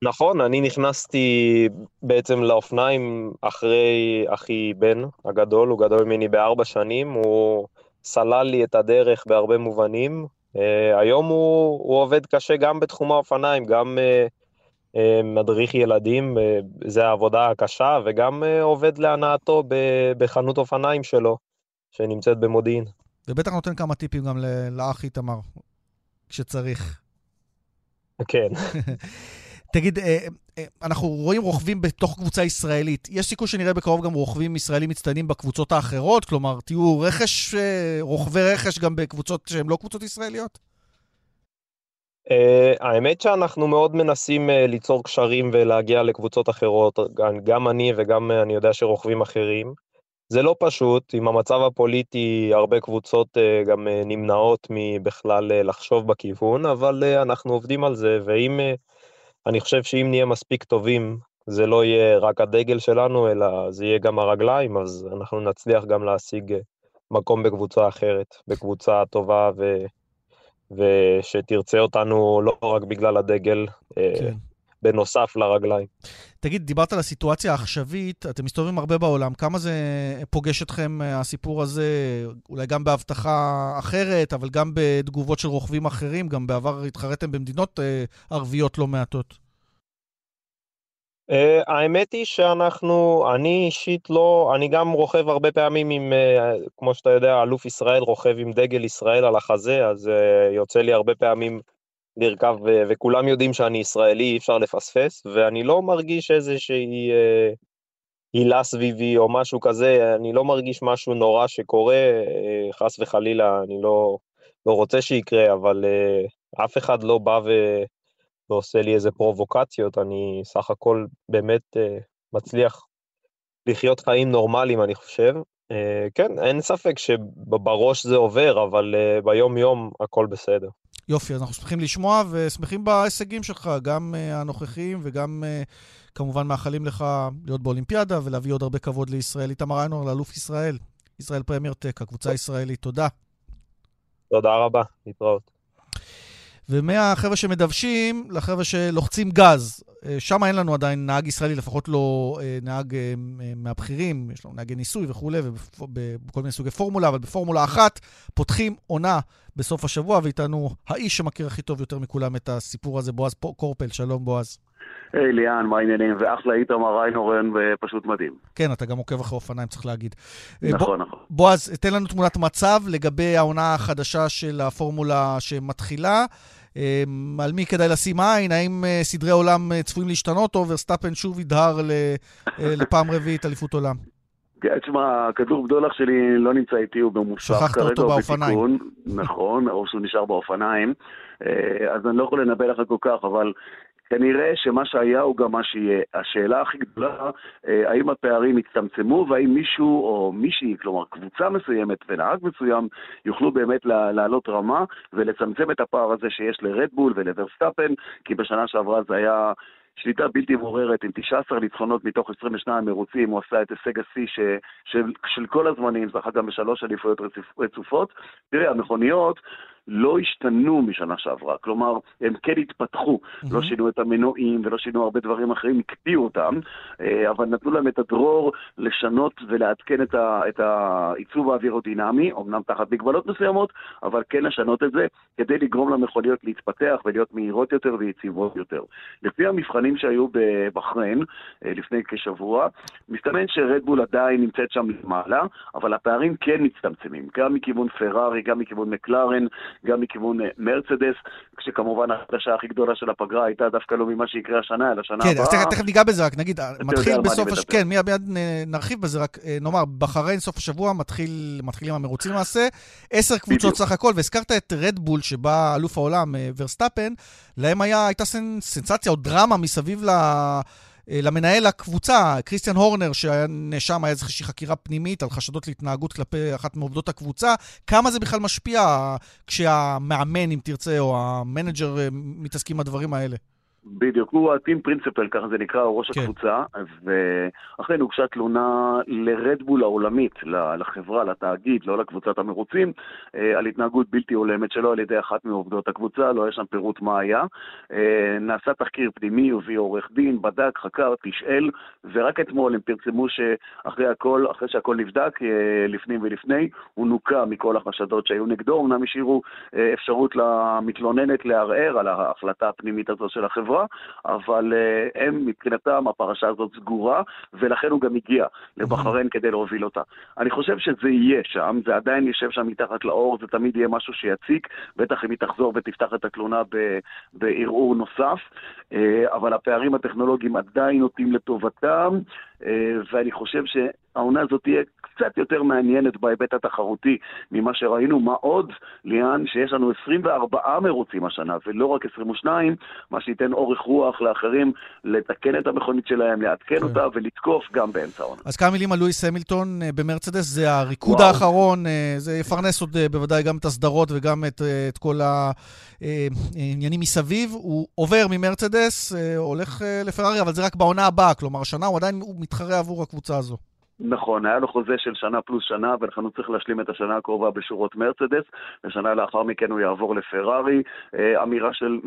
נכון, אני נכנסתי בעצם לאופניים אחרי אחי בן הגדול, הוא גדול ממני בארבע שנים, הוא סלל לי את הדרך בהרבה מובנים. Uh, היום הוא, הוא עובד קשה גם בתחום האופניים, גם uh, uh, מדריך ילדים, uh, זה העבודה הקשה, וגם uh, עובד להנאתו בחנות אופניים שלו, שנמצאת במודיעין. ובטח נותן כמה טיפים גם לאח איתמר, כשצריך. כן. תגיד, אה, אה, אנחנו רואים רוכבים בתוך קבוצה ישראלית. יש סיכוי שנראה בקרוב גם רוכבים ישראלים מצטיינים בקבוצות האחרות? כלומר, תהיו רכש, אה, רוכבי רכש גם בקבוצות שהן לא קבוצות ישראליות? האמת שאנחנו מאוד מנסים ליצור קשרים ולהגיע לקבוצות אחרות, גם אני וגם אני יודע שרוכבים אחרים. זה לא פשוט, עם המצב הפוליטי הרבה קבוצות גם נמנעות מבכלל לחשוב בכיוון, אבל אנחנו עובדים על זה, ואם אני חושב שאם נהיה מספיק טובים, זה לא יהיה רק הדגל שלנו, אלא זה יהיה גם הרגליים, אז אנחנו נצליח גם להשיג אה, מקום בקבוצה אחרת, בקבוצה טובה ו... ושתרצה אותנו לא רק בגלל הדגל, אה, כן. בנוסף לרגליים. תגיד, דיברת על הסיטואציה העכשווית, אתם מסתובבים הרבה בעולם, כמה זה פוגש אתכם, הסיפור הזה, אולי גם בהבטחה אחרת, אבל גם בתגובות של רוכבים אחרים, גם בעבר התחרתם במדינות ערביות לא מעטות. Uh, האמת היא שאנחנו, אני אישית לא, אני גם רוכב הרבה פעמים עם, uh, כמו שאתה יודע, אלוף ישראל רוכב עם דגל ישראל על החזה, אז uh, יוצא לי הרבה פעמים לרכב, uh, וכולם יודעים שאני ישראלי, אי אפשר לפספס, ואני לא מרגיש איזושהי uh, הילה סביבי או משהו כזה, אני לא מרגיש משהו נורא שקורה, uh, חס וחלילה, אני לא, לא רוצה שיקרה, אבל uh, אף אחד לא בא ו... ועושה לי איזה פרובוקציות, אני סך הכל באמת uh, מצליח לחיות חיים נורמליים, אני חושב. Uh, כן, אין ספק שבראש זה עובר, אבל uh, ביום-יום הכל בסדר. יופי, אז אנחנו שמחים לשמוע ושמחים בהישגים שלך, גם uh, הנוכחים וגם uh, כמובן מאחלים לך להיות באולימפיאדה ולהביא עוד הרבה כבוד לישראל. איתמר איינור, לאלוף ישראל, ישראל פרמייר טק, הקבוצה הישראלית. תודה. תודה רבה, להתראות. ומהחבר'ה שמדוושים לחבר'ה שלוחצים גז. אה, שם אין לנו עדיין נהג ישראלי, לפחות לא אה, נהג אה, מהבכירים, יש לנו נהגי ניסוי וכולי, ובכל מיני סוגי פורמולה, אבל בפורמולה אחת פותחים עונה בסוף השבוע, ואיתנו האיש שמכיר הכי טוב יותר מכולם את הסיפור הזה, בועז קורפל. שלום, בועז. היי, ליאן, מה העניינים? ואחלה איתמר איינהורן, ופשוט מדהים. כן, אתה גם עוקב אחרי אופניים, צריך להגיד. נכון, נכון. בועז, תן לנו תמונת מצב לגבי העונה החדשה של הפורמולה שמתחילה. אמ, על מי כדאי לשים עין, האם אה, סדרי עולם אה, צפויים להשתנות, או ורסטאפן שוב ידהר אה, לפעם רביעית אליפות עולם? כן, תשמע, הכדור בדולח שלי לא נמצא איתי, הוא במוסך כרגע, שכחת אותו באופניים. נכון, או שהוא נשאר באופניים. אז אני לא יכול לנבא לך כל כך, אבל כנראה שמה שהיה הוא גם מה שיהיה. השאלה הכי גדולה, אה, האם הפערים יצטמצמו והאם מישהו או מישהי, כלומר קבוצה מסוימת ונהג מסוים, יוכלו באמת לעלות רמה ולצמצם את הפער הזה שיש לרדבול ולוורסטאפן, כי בשנה שעברה זה היה... שליטה בלתי מעוררת עם 19 ניצחונות מתוך 22 מרוצים, הוא עשה את הישג השיא של, של כל הזמנים, זכה גם בשלוש אליפויות רצופות. תראה, המכוניות לא השתנו משנה שעברה, כלומר, הם כן התפתחו, mm-hmm. לא שינו את המנועים ולא שינו הרבה דברים אחרים, הקפיאו אותם, אה, אבל נתנו להם את הדרור לשנות ולעדכן את, ה, את העיצוב האווירודינמי, אמנם תחת מגבלות מסוימות, אבל כן לשנות את זה, כדי לגרום למכוניות להתפתח ולהיות מהירות יותר ויציבות יותר. לפי המבחנים שהיו בבחריין אה, לפני כשבוע, מסתמן שרדבול עדיין נמצאת שם למעלה, אבל הפערים כן מצטמצמים, גם מכיוון פרארי, גם מכיוון מקלרן, גם מכיוון אה, מרצדס, כשכמובן החדשה הכי גדולה של הפגרה הייתה דווקא לא ממה שיקרה השנה, אלא שנה כן, הבאה. כן, אז תכף ניגע בזה, רק נגיד, מתחיל בסוף השבוע, כן, מיד מיד נרחיב בזה, רק אה, נאמר, בחריין סוף השבוע מתחיל, מתחילים המרוצים למעשה, עשר קבוצות סך הכל, והזכרת את רדבול, שבה אלוף העולם, אה, ורסטאפן, להם היה, הייתה סנסציה או דרמה מסביב ל... אה, למנהל הקבוצה, כריסטיאן הורנר, שהיה נאשם, היה איזושהי חקירה פנימית על חשדות להתנהגות כלפי אחת מעובדות הקבוצה, כמה זה בכלל משפיע כשהמאמן, אם תרצה, או המנג'ר אה, מתעסקים בדברים האלה? בדיוק, הוא ה-team principal, ככה זה נקרא, הוא ראש כן. הקבוצה, ואכן הוגשה תלונה לרדבול העולמית, לחברה, לתאגיד, לא לקבוצת המרוצים, אה, על התנהגות בלתי הולמת שלו על ידי אחת מעובדות הקבוצה, לא היה שם פירוט מה היה. אה, נעשה תחקיר פנימי, הביא עורך דין, בדק, חקר, תשאל, ורק אתמול הם פרסמו שאחרי הכל, אחרי שהכל נבדק, אה, לפנים ולפני, הוא נוקע מכל החשדות שהיו נגדו, אמנם השאירו אפשרות למתלוננת לערער על ההחלטה הפנימית הזו של החברה. אבל uh, הם מבחינתם הפרשה הזאת סגורה, ולכן הוא גם הגיע לבחריין כדי להוביל אותה. אני חושב שזה יהיה שם, זה עדיין יושב שם מתחת לאור, זה תמיד יהיה משהו שיציק, בטח אם היא תחזור ותפתח את התלונה בערעור נוסף, uh, אבל הפערים הטכנולוגיים עדיין נוטים לטובתם, uh, ואני חושב שהעונה הזאת תהיה קצת יותר מעניינת בהיבט התחרותי ממה שראינו. מה עוד, ליאן, שיש לנו 24 מרוצים השנה ולא רק 22, מה שייתן אורך רוח לאחרים לתקן את המכונית שלהם, לעדכן כן. אותה ולתקוף גם באמצע העונה. אז כמה מילים על לואיס המילטון אה, במרצדס, זה הריקוד וואו. האחרון, אה, זה יפרנס עוד אה, בוודאי גם את הסדרות וגם את, את כל העניינים מסביב. הוא עובר ממרצדס, הולך לפרארי, אבל זה רק בעונה הבאה, כלומר, השנה הוא עדיין מתחרה עבור הקבוצה הזו. נכון, היה לו חוזה של שנה פלוס שנה, ולכן הוא צריך להשלים את השנה הקרובה בשורות מרצדס, ושנה לאחר מכן הוא יעבור לפרארי. אה, אמירה של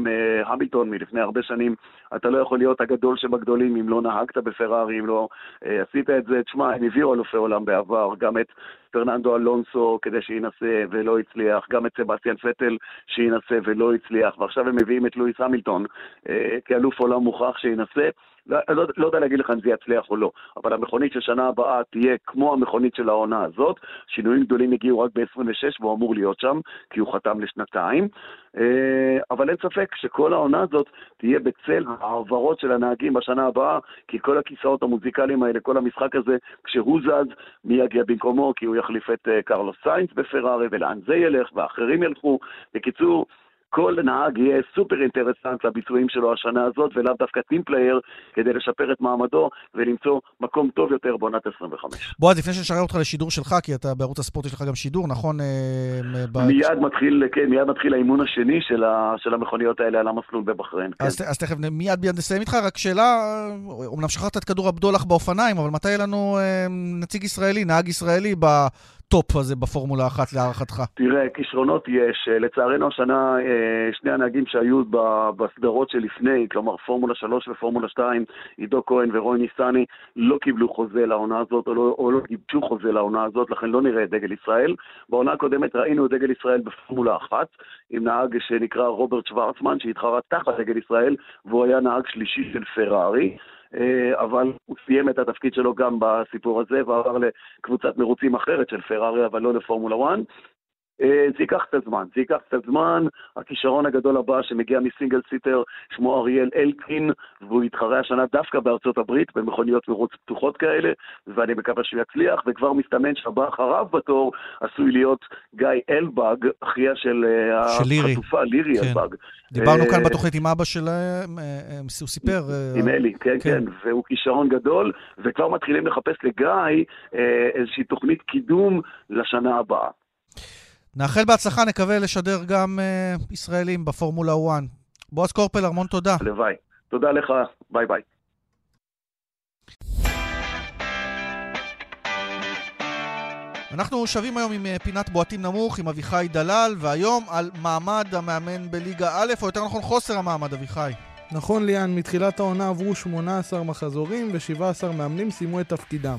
המילטון מלפני הרבה שנים, אתה לא יכול להיות הגדול שבגדולים אם לא נהגת בפרארי, אם לא אה, עשית את זה. תשמע, הם הביאו אלופי עולם בעבר, גם את פרננדו אלונסו כדי שינסה ולא הצליח, גם את סבסטיאן פטל שינסה ולא הצליח, ועכשיו הם מביאים את לואיס המילטון אה, כאלוף עולם מוכח שינסה. לא, לא, לא יודע להגיד לך אם זה יצליח או לא, אבל המכונית של שנה הבאה תהיה כמו המכונית של העונה הזאת, שינויים גדולים הגיעו רק ב-26 והוא אמור להיות שם, כי הוא חתם לשנתיים, אה, אבל אין ספק שכל העונה הזאת תהיה בצל העברות של הנהגים בשנה הבאה, כי כל הכיסאות המוזיקליים האלה, כל המשחק הזה, כשהוא זז, מי יגיע במקומו, כי הוא יחליף את אה, קרלוס סיינס בפרארי, ולאן זה ילך, ואחרים ילכו. בקיצור, כל נהג יהיה סופר אינטרסנט לביצועים שלו השנה הזאת, ולאו דווקא team player, כדי לשפר את מעמדו ולמצוא מקום טוב יותר בעונת 25. בועז, לפני שנשאר אותך לשידור שלך, כי אתה בערוץ הספורט יש לך גם שידור, נכון? אה. מיד מתחיל, כן, מיד מתחיל האימון השני של, ה, של המכוניות האלה על המסלול בבחריין. כן. אז, אז תכף מיד מיד נסיים איתך, רק שאלה, אומנם שכחת את כדור הבדולח באופניים, אבל מתי יהיה לנו אה, נציג ישראלי, נהג ישראלי. הטופ הזה בפורמולה אחת להערכתך? תראה, כישרונות יש. לצערנו השנה אה, שני הנהגים שהיו בסדרות שלפני, כלומר פורמולה 3 ופורמולה 2, עידו כהן ורוי ניסני, לא קיבלו חוזה לעונה הזאת, או לא, או לא גיבשו חוזה לעונה הזאת, לכן לא נראה את דגל ישראל. בעונה הקודמת ראינו את דגל ישראל בפורמולה אחת, עם נהג שנקרא רוברט שוורצמן, שהתחרה תחת דגל ישראל, והוא היה נהג שלישי של פרארי. אה, אבל הוא סיים את התפקיד שלו גם בסיפור הזה ועבר לקבוצת מרוצים אחרת של פרארי, אבל לא לפורמולה 1. אה, זה ייקח את הזמן, זה ייקח את הזמן. הכישרון הגדול הבא שמגיע מסינגל סיטר, שמו אריאל אלקין, והוא יתחרה השנה דווקא בארצות הברית, במכוניות מרוץ פתוחות כאלה, ואני מקווה שהוא יצליח, וכבר מסתמן שהבא אחריו בתור עשוי להיות גיא אלבג, אחיה של, אה, של החטופה לירי כן. אלבג. דיברנו כאן בתוכנית עם אבא שלהם, הוא סיפר. עם אלי, כן, כן, כן, והוא כישרון גדול, וכבר מתחילים לחפש לגיא איזושהי תוכנית קידום לשנה הבאה. נאחל בהצלחה, נקווה לשדר גם uh, ישראלים בפורמולה 1. בועז קורפל, המון תודה. הלוואי. תודה לך, ביי ביי. אנחנו שבים היום עם אה, פינת בועטים נמוך עם אביחי דלל, והיום על מעמד המאמן בליגה א', או יותר נכון חוסר המעמד, אביחי. נכון ליאן, מתחילת העונה עברו 18 מחזורים ו-17 מאמנים סיימו את תפקידם.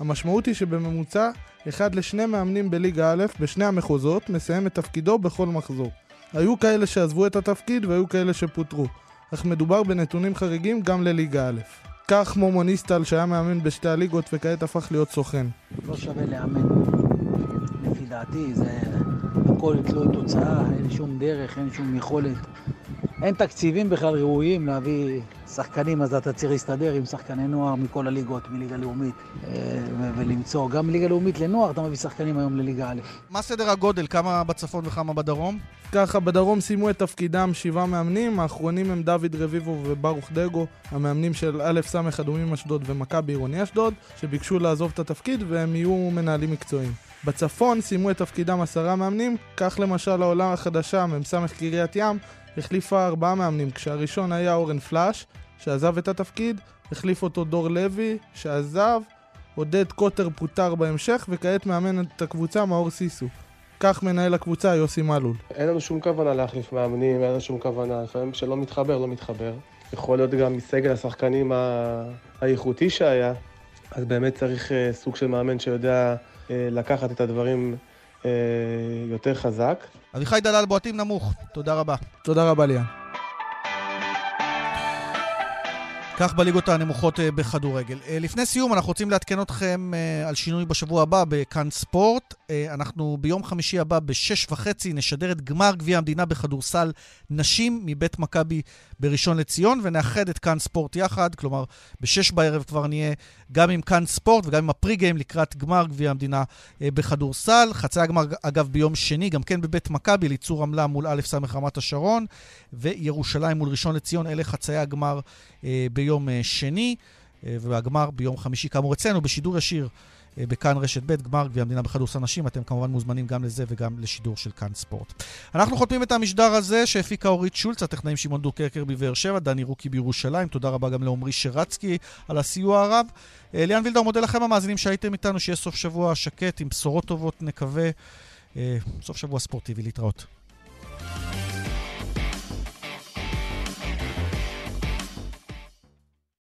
המשמעות היא שבממוצע, אחד לשני מאמנים בליגה א' בשני המחוזות מסיים את תפקידו בכל מחזור. היו כאלה שעזבו את התפקיד והיו כאלה שפוטרו, אך מדובר בנתונים חריגים גם לליגה א'. כך מומו ניסטל שהיה מאמן בשתי הליגות וכעת הפך להיות סוכן. לא שווה לאמן. לפי דעתי זה הכל תלוי תוצאה, אין שום דרך, אין שום יכולת. אין תקציבים בכלל ראויים להביא שחקנים, אז אתה צריך להסתדר עם שחקני נוער מכל הליגות, מליגה לאומית, אה, ולמצוא. גם ליגה לאומית לנוער אתה מביא שחקנים היום לליגה א'. מה סדר הגודל? כמה בצפון וכמה בדרום? ככה, בדרום סיימו את תפקידם שבעה מאמנים, האחרונים הם דוד רביבו וברוך דגו, המאמנים של א' ס' אדומים אשדוד ומכבי עירוני אשדוד, שביקשו לעזוב את התפקיד והם יהיו מנהלים מקצועיים. בצפון סיימו את תפקידם עשרה מאמנים, כך למשל העולם החדשה, מ"ס קריית ים, החליפה ארבעה מאמנים, כשהראשון היה אורן פלאש, שעזב את התפקיד, החליף אותו דור לוי, שעזב, עודד קוטר פוטר בהמשך, וכעת מאמן את הקבוצה מאור סיסו. כך מנהל הקבוצה יוסי מלול. אין לנו שום כוונה להחליף מאמנים, אין לנו שום כוונה. לפעמים כשלא מתחבר, לא מתחבר. יכול להיות גם מסגל השחקנים האיכותי שהיה, אז באמת צריך אה, סוג של מאמן שיודע אה, לקחת את הדברים אה, יותר חזק. אביחי דלל, בועטים נמוך. תודה רבה. תודה רבה, ליאן. כך בליגות הנמוכות אה, בכדורגל. אה, לפני סיום, אנחנו רוצים לעדכן אתכם על שינוי בשבוע הבא בכאן ספורט. אנחנו ביום חמישי הבא בשש וחצי נשדר את גמר גביע המדינה בכדורסל נשים מבית מכבי בראשון לציון, ונאחד את כאן ספורט יחד, כלומר, בשש בערב כבר נהיה גם עם כאן ספורט וגם עם הפרי גיים לקראת גמר גביע המדינה בכדורסל. חצי הגמר, אגב, ביום שני, גם כן בבית מכבי, ליצור עמלה מול א' ס' רמת השרון, וירושלים מול ראשון לציון, אלה חצאי הגמר ביום שני, והגמר ביום חמישי, כאמור אצלנו, בשידור ישיר אה, בכאן רשת ב', גמר גביע המדינה בכדורסל נשים. אתם כמובן מוזמנים גם לזה וגם לשידור של כאן ספורט. אנחנו חותמים את המשדר הזה שהפיקה אורית שולץ, הטכנאים שמעון דוקרקר בבאר שבע, דני רוקי בירושלים. תודה רבה גם לעמרי שרצקי על הסיוע הרב. אה, ליאן וילדאו מודה לכם המאזינים שהייתם איתנו, שיהיה סוף שבוע שקט עם בשורות טובות, נקווה. סוף שבוע ספורטיבי, להתראות.